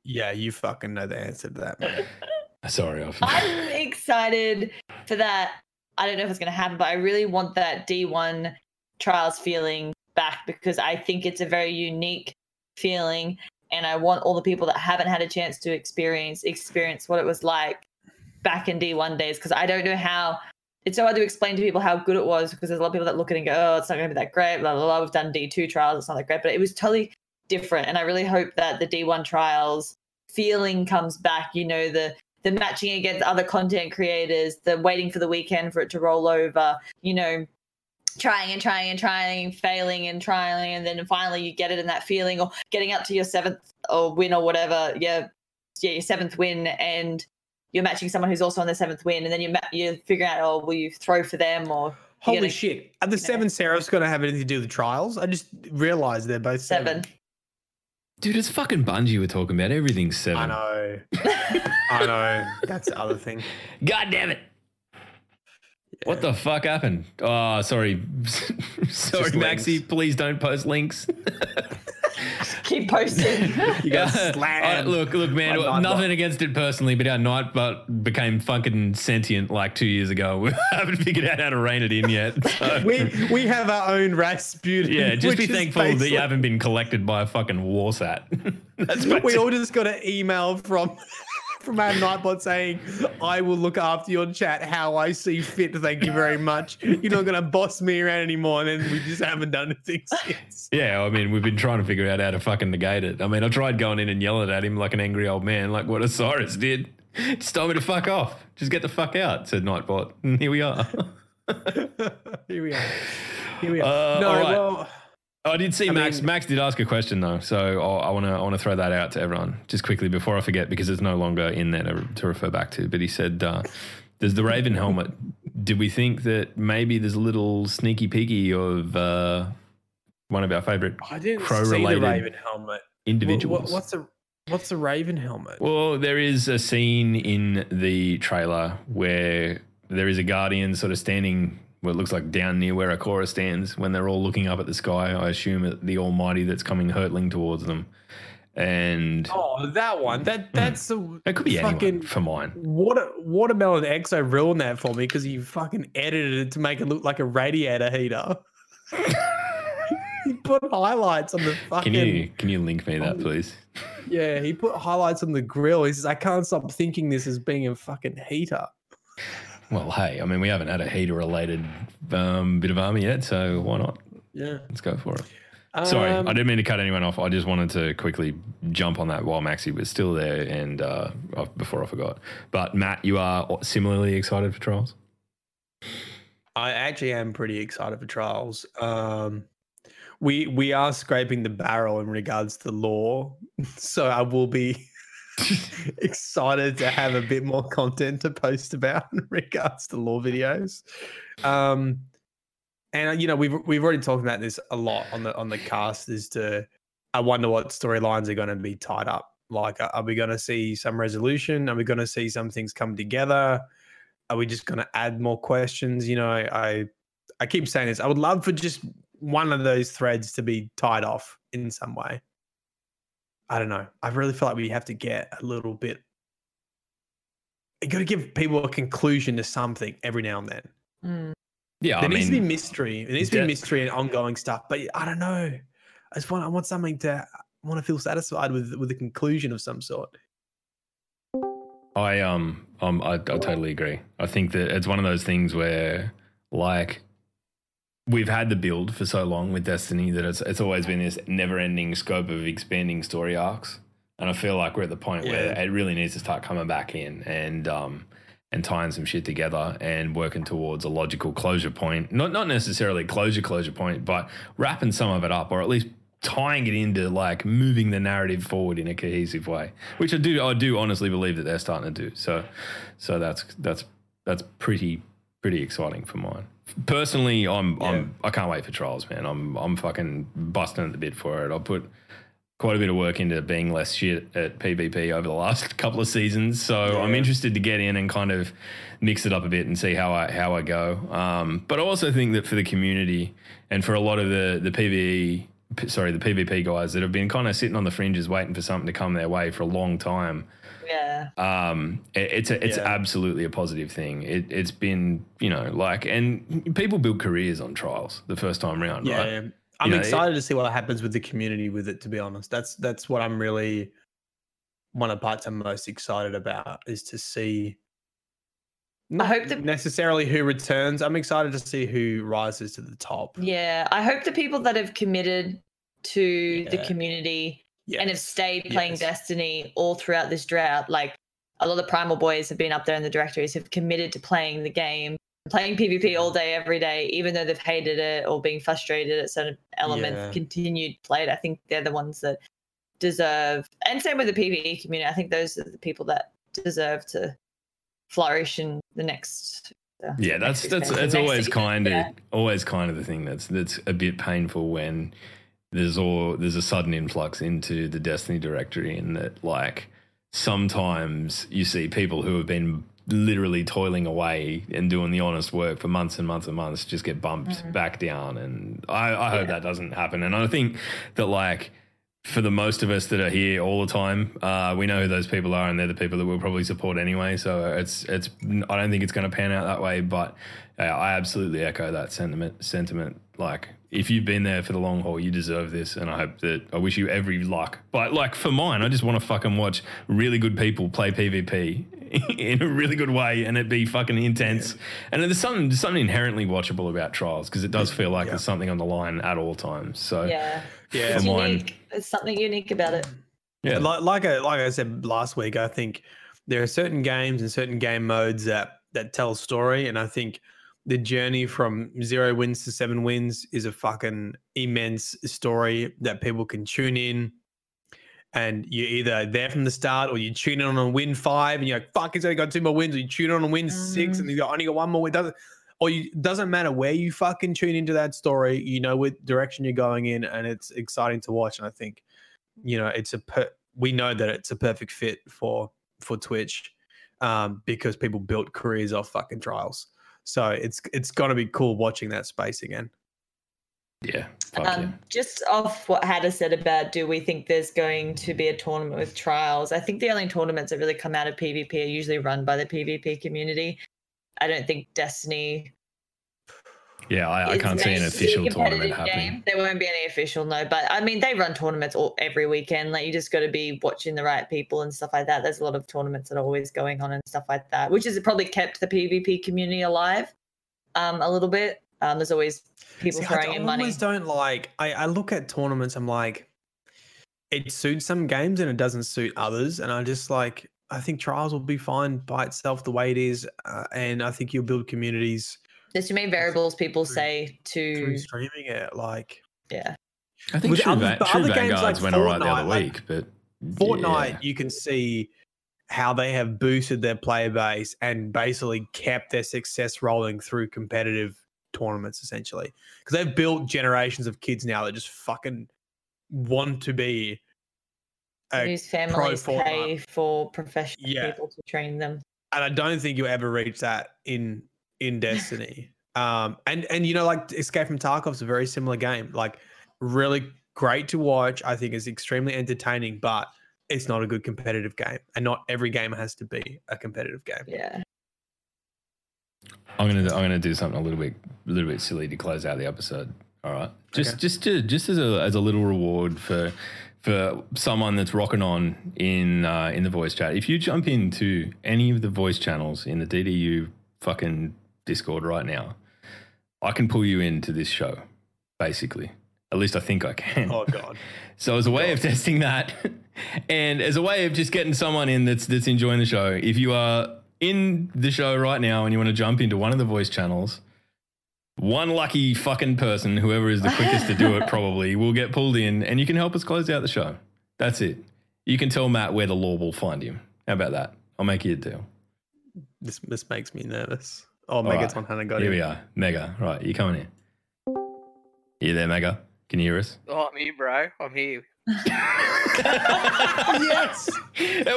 yeah, you fucking know the answer to that. man. Sorry, I've, I'm excited for that. I don't know if it's going to happen, but I really want that D1 trials feeling back because I think it's a very unique feeling. And I want all the people that haven't had a chance to experience experience what it was like back in D1 days because I don't know how. It's so hard to explain to people how good it was because there's a lot of people that look at it and go, "Oh, it's not going to be that great." Blah blah blah. We've done D2 trials; it's not that great, but it was totally different. And I really hope that the D1 trials feeling comes back. You know, the the matching against other content creators, the waiting for the weekend for it to roll over, you know, trying and trying and trying, failing and trying, and then finally you get it in that feeling, or getting up to your seventh or win or whatever, yeah, yeah, your seventh win, and you're matching someone who's also on their seventh win, and then you're ma- you're figuring out, oh, will you throw for them or Holy gonna- shit! Are the you know. seven seraphs going to have anything to do with the trials? I just realized they're both seven. seven? dude, it's fucking Bungie we're talking about. Everything's seven. I know. I know. That's the other thing. God damn it. What the fuck happened? Oh, sorry. sorry, Just Maxi. links. Please don't post links. Keep posting. You got I- slammed. look, look, man. by Nightbot. Nothing against it personally, but our Nightbot became fucking sentient like two years ago. We haven't figured out how to rein it in yet. So. we we have our own Rasputin. yeah, just be which is thankful that you haven't been collected by a fucking warsat. That's We all just got an email from from our Nightbot saying, "I will look after your chat how I see fit. Thank you very much. You're not going to boss me around anymore." And then we just haven't done anything since. Yeah, I mean, we've been trying to figure out how to fucking negate it. I mean, I tried going in and yelling at him like an angry old man, like what Osiris did. Just told me to fuck off. Just get the fuck out, said Nightbot. And here we are. Here we are. Here we are. Uh, no, right. well, I did see I Max. mean- Max did ask a question though, so I want to I want to throw that out to everyone just quickly before I forget because it's no longer in there to, to refer back to. But he said, uh, "There's the Raven helmet. Did we think that maybe there's a little sneaky peeky of uh, one of our favorite I didn't see the crow-related Raven helmet. What- individuals?" what- what's the what's a Raven helmet? Well, there is a scene in the trailer where there is a guardian sort of standing, what it looks like down near where Ikora stands when they're all looking up at the sky. I assume at the Almighty that's coming hurtling towards them. And Oh, that one. That hmm. that's the it could be fucking for mine. Water, Watermelon Exo ruined that for me because he fucking edited it to make it look like a radiator heater. he put highlights on the fucking. Can you can you link me that, please? Yeah, he put highlights on the grill. He says, "I can't stop thinking this as being a fucking heater." Well, hey, I mean, we haven't had a heater related um, bit of army yet, so why not? Yeah. Let's go for it. Sorry, Um, I didn't mean to cut anyone off. I just wanted to quickly jump on that while Maxi was still there and uh, before I forgot. But Matt, you are similarly excited for trials? I actually am pretty excited for trials. Um, we we are scraping the barrel in regards to lore, so I will be excited to have a bit more content to post about in regards to lore videos. Um, and uh, you know we've we've already talked about this a lot on the on the cast. As to I wonder what storylines are going to be tied up. Like, are are we going to see some resolution? Are we going to see some things come together? Are we just going to add more questions? You know, I I keep saying this. I would love for just one of those threads to be tied off in some way. I don't know. I really feel like we have to get a little bit. You got to give people a conclusion to something every now and then. Mm. Yeah, there I needs mean, to be mystery. There needs to be de- mystery and ongoing stuff. But I don't know. I just want I want something to I want to feel satisfied with with a conclusion of some sort. I um um I, I totally agree. I think that it's one of those things where like we've had the build for so long with Destiny that it's it's always been this never ending scope of expanding story arcs. And I feel like we're at the point where it really needs to start coming back in and um and tying some shit together and working towards a logical closure point. Not not necessarily closure closure point, but wrapping some of it up or at least tying it into like moving the narrative forward in a cohesive way. Which I do I do honestly believe that they're starting to do. So so that's that's that's pretty pretty exciting for mine. Personally, I'm I'm I can't wait for trials, man. I'm I'm fucking busting at the bit for it. I'll put quite a bit of work into being less shit at PvP over the last couple of seasons. So I'm interested to get in and kind of mix it up a bit and see how I how I go. Um, but I also think that for the community and for a lot of the the PvE sorry the PvP guys that have been kind of sitting on the fringes waiting for something to come their way for a long time Yeah. um, it- it's a, it's Yeah. absolutely a positive thing. It, it's been you know like and people build careers on trials the first time round, Yeah, right? I'm know, it- excited to see what happens with the community with it. To be honest, that's that's what I'm really one of the parts I'm most excited about is to see. Not hope that- necessarily who returns. I'm excited to see who rises to the top. Yeah. I hope the people that have committed to the Yeah. Community and have stayed playing yes. Destiny all throughout this drought, like a lot of Primal Boys have been up there in the directories, have committed to playing the game, playing PvP all day, every day, even though they've hated it or being frustrated at certain elements, Yeah. continued to play. I think they're the ones that deserve, and same with the PvE community. I think those are the people that deserve to flourish in the next. uh, Yeah, that's that's that's always kind of Yeah. always kind of the thing that's that's a bit painful when there's all there's a sudden influx into the Destiny directory and that like sometimes you see people who have been literally toiling away and doing the honest work for months and months and months just get bumped back down and I, I hope Yeah. that doesn't happen and I think that like for the most of us that are here all the time, uh, we know who those people are, and they're the people that we'll probably support anyway. So it's it's. I don't think it's going to pan out that way, but uh, I absolutely echo that sentiment. Sentiment like if you've been there for the long haul, you deserve this, and I hope that I wish you every luck. But like for mine, I just want to fucking watch really good people play PvP in a really good way, and it be fucking intense. And there's something there's something inherently watchable about trials because it does feel like there's something on the line at all times. So Yeah. Yeah, It's for mine, unique. There's something unique about it. yeah, like like I like I said last week, I think there are certain games and certain game modes that that tell a story, and I think the journey from zero wins to seven wins is a fucking immense story that people can tune in. And you're either there from the start or you tune in on a win five and you're like, fuck, he's only got two more wins, or you tune in on a win six and you got only got one more win. Doesn't or you doesn't matter where you fucking tune into that story, you know what direction you're going in, and it's exciting to watch. And I think you know it's a per- we know that it's a perfect fit for for twitch um because people built careers off fucking trials so it's it's gonna be cool watching that space again yeah, Um, yeah. Just off what Hada said about do we think there's going to be a tournament with trials? I think the only tournaments that really come out of PvP are usually run by the PvP community. I don't think Destiny. Yeah, I, I can't see an going to be a official tournament competitive happening. game. There won't be any official, no. But I mean, they run tournaments all, every weekend. Like you just got to be watching the right people and stuff like that. There's a lot of tournaments that are always going on and stuff like that, which has probably kept the PvP community alive um, a little bit. Um, there's always people See, I throwing d- in I money. always don't like I, I look at tournaments i'm like it suits some games and it doesn't suit others and i just like i think trials will be fine by itself the way it is uh, and i think you'll build communities There's too many variables people Through- say to streaming it like yeah. I think True, other- Va- True other games Vanguards like went all right the Fortnite, other like- week, but Fortnite, Yeah. you can see how they have boosted their player base and basically kept their success rolling through competitive tournaments, essentially. Because they've built generations of kids now that just fucking want to be. a Whose pro families Fortnite. pay for professional Yeah. people to train them. and I don't think you'll ever reach that in in Destiny. um, and and you know, like Escape from Tarkov's a very similar game. Like, really great to watch. I think is extremely entertaining, but it's not a good competitive game, and not every game has to be a competitive game. Yeah. I'm gonna I'm gonna do something a little bit a little bit silly to close out the episode. All right, just just to just as a as a little reward for for someone that's rocking on in uh, in the voice chat. If you jump into any of the voice channels in the DDU fucking Discord right now, I can pull you into this show. Basically, at least I think I can. Oh god. So as a way of testing that, and as a way of just getting someone in that's that's enjoying the show, if you are in the show right now and you want to jump into one of the voice channels, one lucky fucking person, whoever is the quickest to do it, probably will get pulled in, and you can help us close out the show. That's it. You can tell Matt where the lore will find him. How about that? I'll make you a deal. This this makes me nervous. Oh, All right. Megaton Hannah got Here him. we are, Mega. Right, you coming in? You there, Mega? Can you hear us? Oh, I'm here, bro. I'm here. yes. It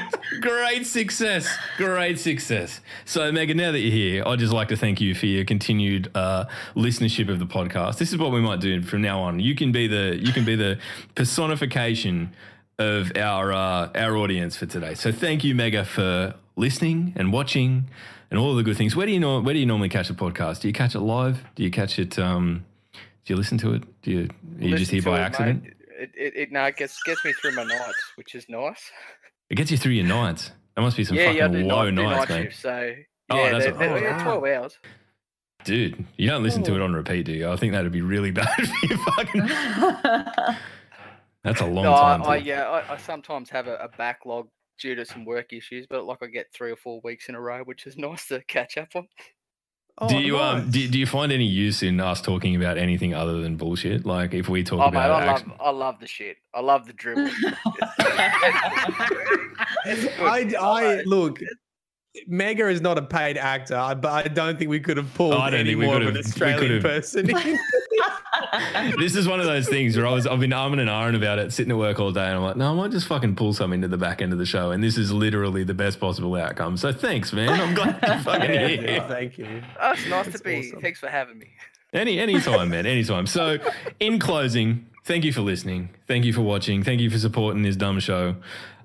worked. Great success. Great success. So, Megan, now that you're here, I'd just like to thank you for your continued uh, listenership of the podcast. This is what we might do from now on. You can be the you can be the personification of our uh, our audience for today. So, thank you, Mega, for listening and watching and all the good things. Where do you know? Where do you normally catch a podcast? Do you catch it live? Do you catch it? Um, do you listen to it? Do you? Are you just Listen here by it, accident? mate. It, it, it no, it gets gets me through my nights, which is nice. It gets you through your nights. That must be some yeah, yeah, fucking do low night, nights, night mate. shifts, so Oh, yeah, that's they're, a- they're- oh, yeah, wow. twelve hours. Dude, you don't listen to it on repeat, do you? I think that'd be really bad for you. Fucking, that's a long No, time. I, I yeah, I, I sometimes have a, a backlog due to some work issues, but like I get three or four weeks in a row, which is nice to catch up on. Oh, do you um do, do you find any use in us talking about anything other than bullshit? Like if we talk Oh mate, about I love I love the shit. I love the dribble. I, I look. Mega is not a paid actor, I- but I don't think we could have pulled Oh, I don't any think we more of could've- an Australian person. this is one of those things where I was I've been arming and ahhing about it, sitting at work all day, and I'm like, no, I might just fucking pull something to the back end of the show, and this is literally the best possible outcome. So thanks, man. I'm glad you're fucking Yeah, here. dude, thank you. Oh, it's nice That's to be. awesome. Thanks for having me. Any anytime, man, anytime. So, in closing, thank you for listening. Thank you for watching. Thank you for supporting this dumb show.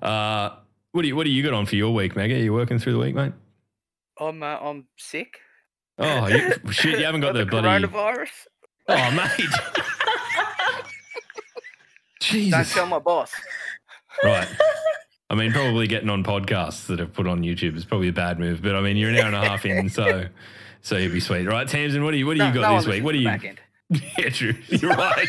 Uh, what do you what do you got on for your week, Mega? Are you working through the week, mate? I'm uh, I'm sick. Oh you, shit! You haven't got the, the bloody. coronavirus. Oh, mate. Jesus. Don't tell my boss. Right. I mean, probably getting on podcasts that have put on YouTube is probably a bad move, but I mean, you're an hour and a half in, so so you'll be sweet, right? Tamsin, what do you what do you got no this week? What do you? To the. Yeah, true. You're right.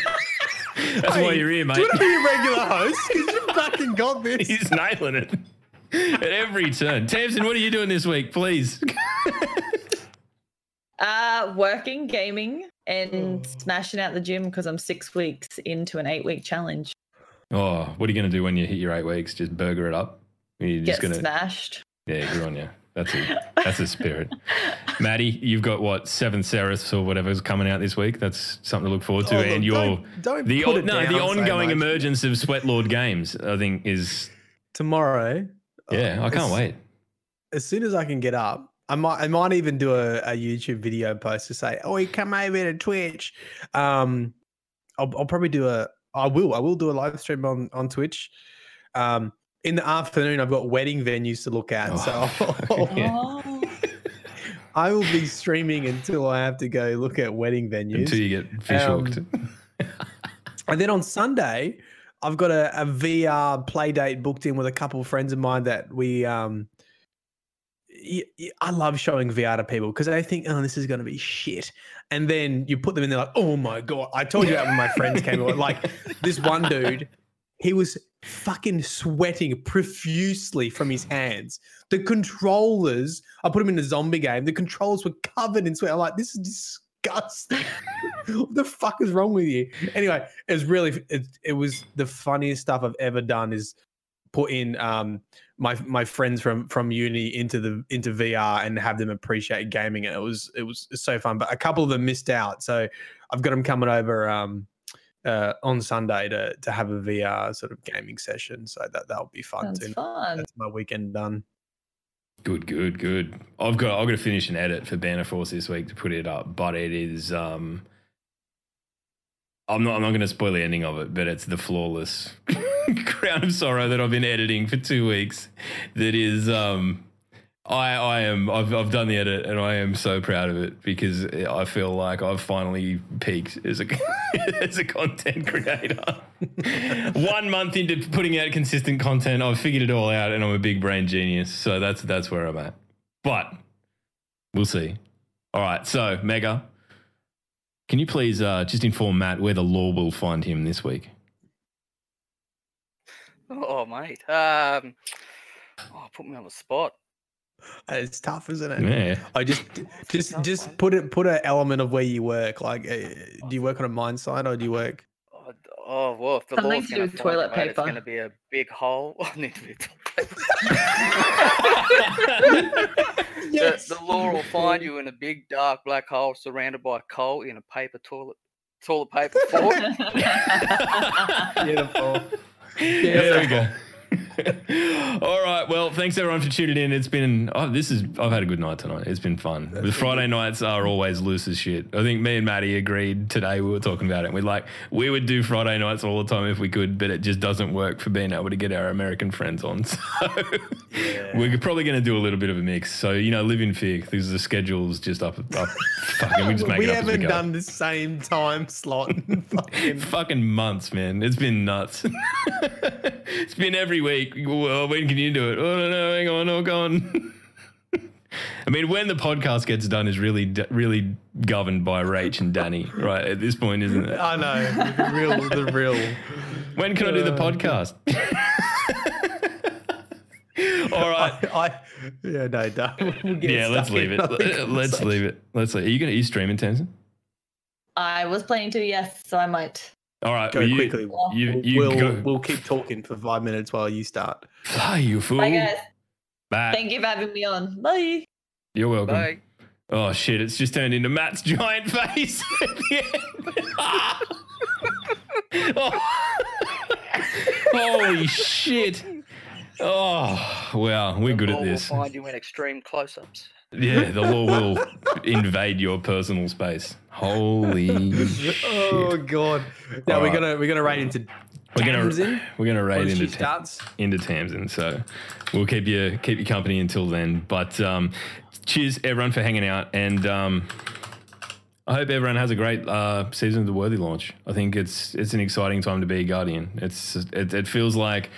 That's why you're here, mate. Do you want to be a regular host? Because you fucking got this. He's nailing it at every turn. Tamsin, what are you doing this week, please? uh, working, gaming, and smashing out the gym because I'm six weeks into an eight week challenge. Oh, what are you going to do when you hit your eight weeks? Just burger it up? Are you Get just going to? smashed. Yeah, good on you. That's it. That's the spirit. Maddie, you've got what seven Seraphs or whatever's coming out this week. That's something to look forward to. Oh, and look, your don't- don't the put o- it no down the ongoing much. emergence of Sweatlord Games. I think is Tomorrow. yeah. I can't as- wait. As soon as I can get up, I might I might even do a, a YouTube video post to say, "Oh, you come over to Twitch." Um, I'll, I'll probably do a. I will. I will do a live stream on on Twitch. Um, in the afternoon, I've got wedding venues to look at, so Oh, yeah. Oh. I will be streaming until I have to go look at wedding venues. Until you get fish Um. And then on Sunday, I've got a, a VR play date booked in with a couple of friends of mine that we um y- y- I love showing VR to people because they think, oh, this is going to be shit. And then you put them in there like, oh my God. I told you that when my friends came over. Like this one dude, he was fucking sweating profusely from his hands. The controllers, I put him in a zombie game, the controllers were covered in sweat. I'm like, this is disgusting. what the fuck is wrong with you? Anyway, it was really, it, it was the funniest stuff I've ever done is put in um my my friends from from uni into the into VR and have them appreciate gaming. It was it was so fun. But a couple of them missed out, so I've got them coming over um uh on Sunday to to have a VR sort of gaming session. So that that'll be fun Sounds too. fun. That's my weekend done. Good, good, good. I've got I've got to finish an edit for Banner Force this week to put it up, but it is um I'm not I'm not going to spoil the ending of it, but it's the flawless Crown of Sorrow that I've been editing for 2 weeks that is um I I am I've I've done the edit and I am so proud of it because I feel like I've finally peaked as a as a content creator. One month into putting out consistent content, I've figured it all out and I'm a big brain genius. So that's that's where I'm at. But we'll see. All right, so Mega, can you please uh, just inform Matt where the lore will find him this week? Oh, mate. Um, oh, put me on the spot. It's tough, isn't it? Yeah. I just just just put it put an element of where you work. Like, uh, do you work on a mine site or do you work? Oh, oh well, if the Something to do with toilet it, mate, It's going to be a big hole. I need to be toilet paper. Yes. the, the lore will find you in a big dark black hole surrounded by coal in a paper toilet toilet paper fort. Beautiful. There we go. All right. Well, thanks everyone for tuning in. It's been oh, this is I've had a good night tonight. It's been fun. The Friday nights are always loose as shit. I think me and Maddie agreed today. We were talking about it. We're like we would do Friday nights all the time if we could, but it just doesn't work for being able to get our American friends on. So we're probably going to do a little bit of a mix. So you know, live in fear because the schedule's just up. up fucking, we just make we it up we haven't done the same time slot. in fucking- fucking months, man. It's been nuts. it's been every week. Well, when can you do it? Oh, no, no, hang on, oh, go on. I mean, when the podcast gets done is really, really governed by Rach and Danny, right? At this point, isn't it? I know the real, the real. When can I do the uh, podcast? All right. I, I yeah, no, don't. We'll get Yeah, let's leave it. Let's leave it. Let's leave. Are you going to? Are you streaming, Tamsin? I was planning to, yes, so I might. All right. Go well, you, quickly. You, you we'll go. we'll keep talking for five minutes while you start. Fly, you fool. Bye, guys. Bye. Thank you for having me on. Bye. You're welcome. Bye. Oh shit! It's just turned into Matt's giant face at the end. Oh. Holy shit! Oh wow, we're good at law this. will find you in extreme close-ups. Yeah, the lore will invade your personal space. Holy shit! Oh god! Now All we're right. gonna we're gonna raid into We're gonna we're gonna raid into starts. into Tamsin. So we'll keep you keep you company until then. But um, cheers everyone for hanging out, and um, I hope everyone has a great uh, season of the Worthy launch. I think it's it's an exciting time to be a Guardian. It's it, it feels like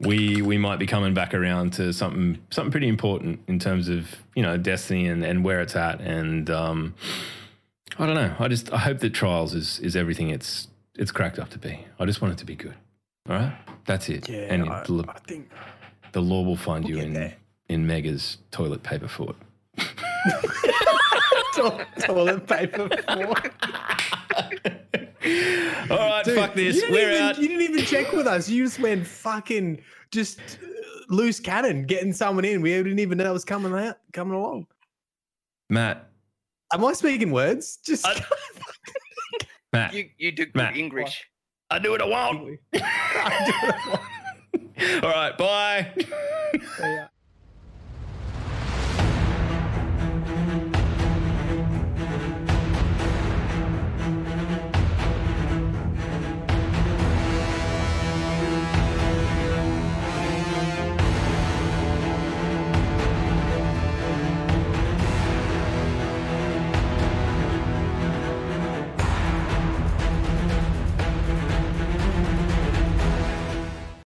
we we might be coming back around to something something pretty important in terms of you know Destiny and, and where it's at. And um, I don't know. I just I hope that Trials is is everything it's it's cracked up to be. I just want it to be good. All right, that's it. Yeah, and I, the, I think the lore will find you in there. in Mega's toilet paper fort. to- toilet paper. For. All right, Dude, fuck this. You didn't, We're even, out. you didn't even check with us. You just went fucking just loose cannon getting someone in. We didn't even know it was coming out, coming along. Matt, Am I speaking words? Just I- Matt, You you do good Matt. English. I do what I want. All right, bye. Yeah.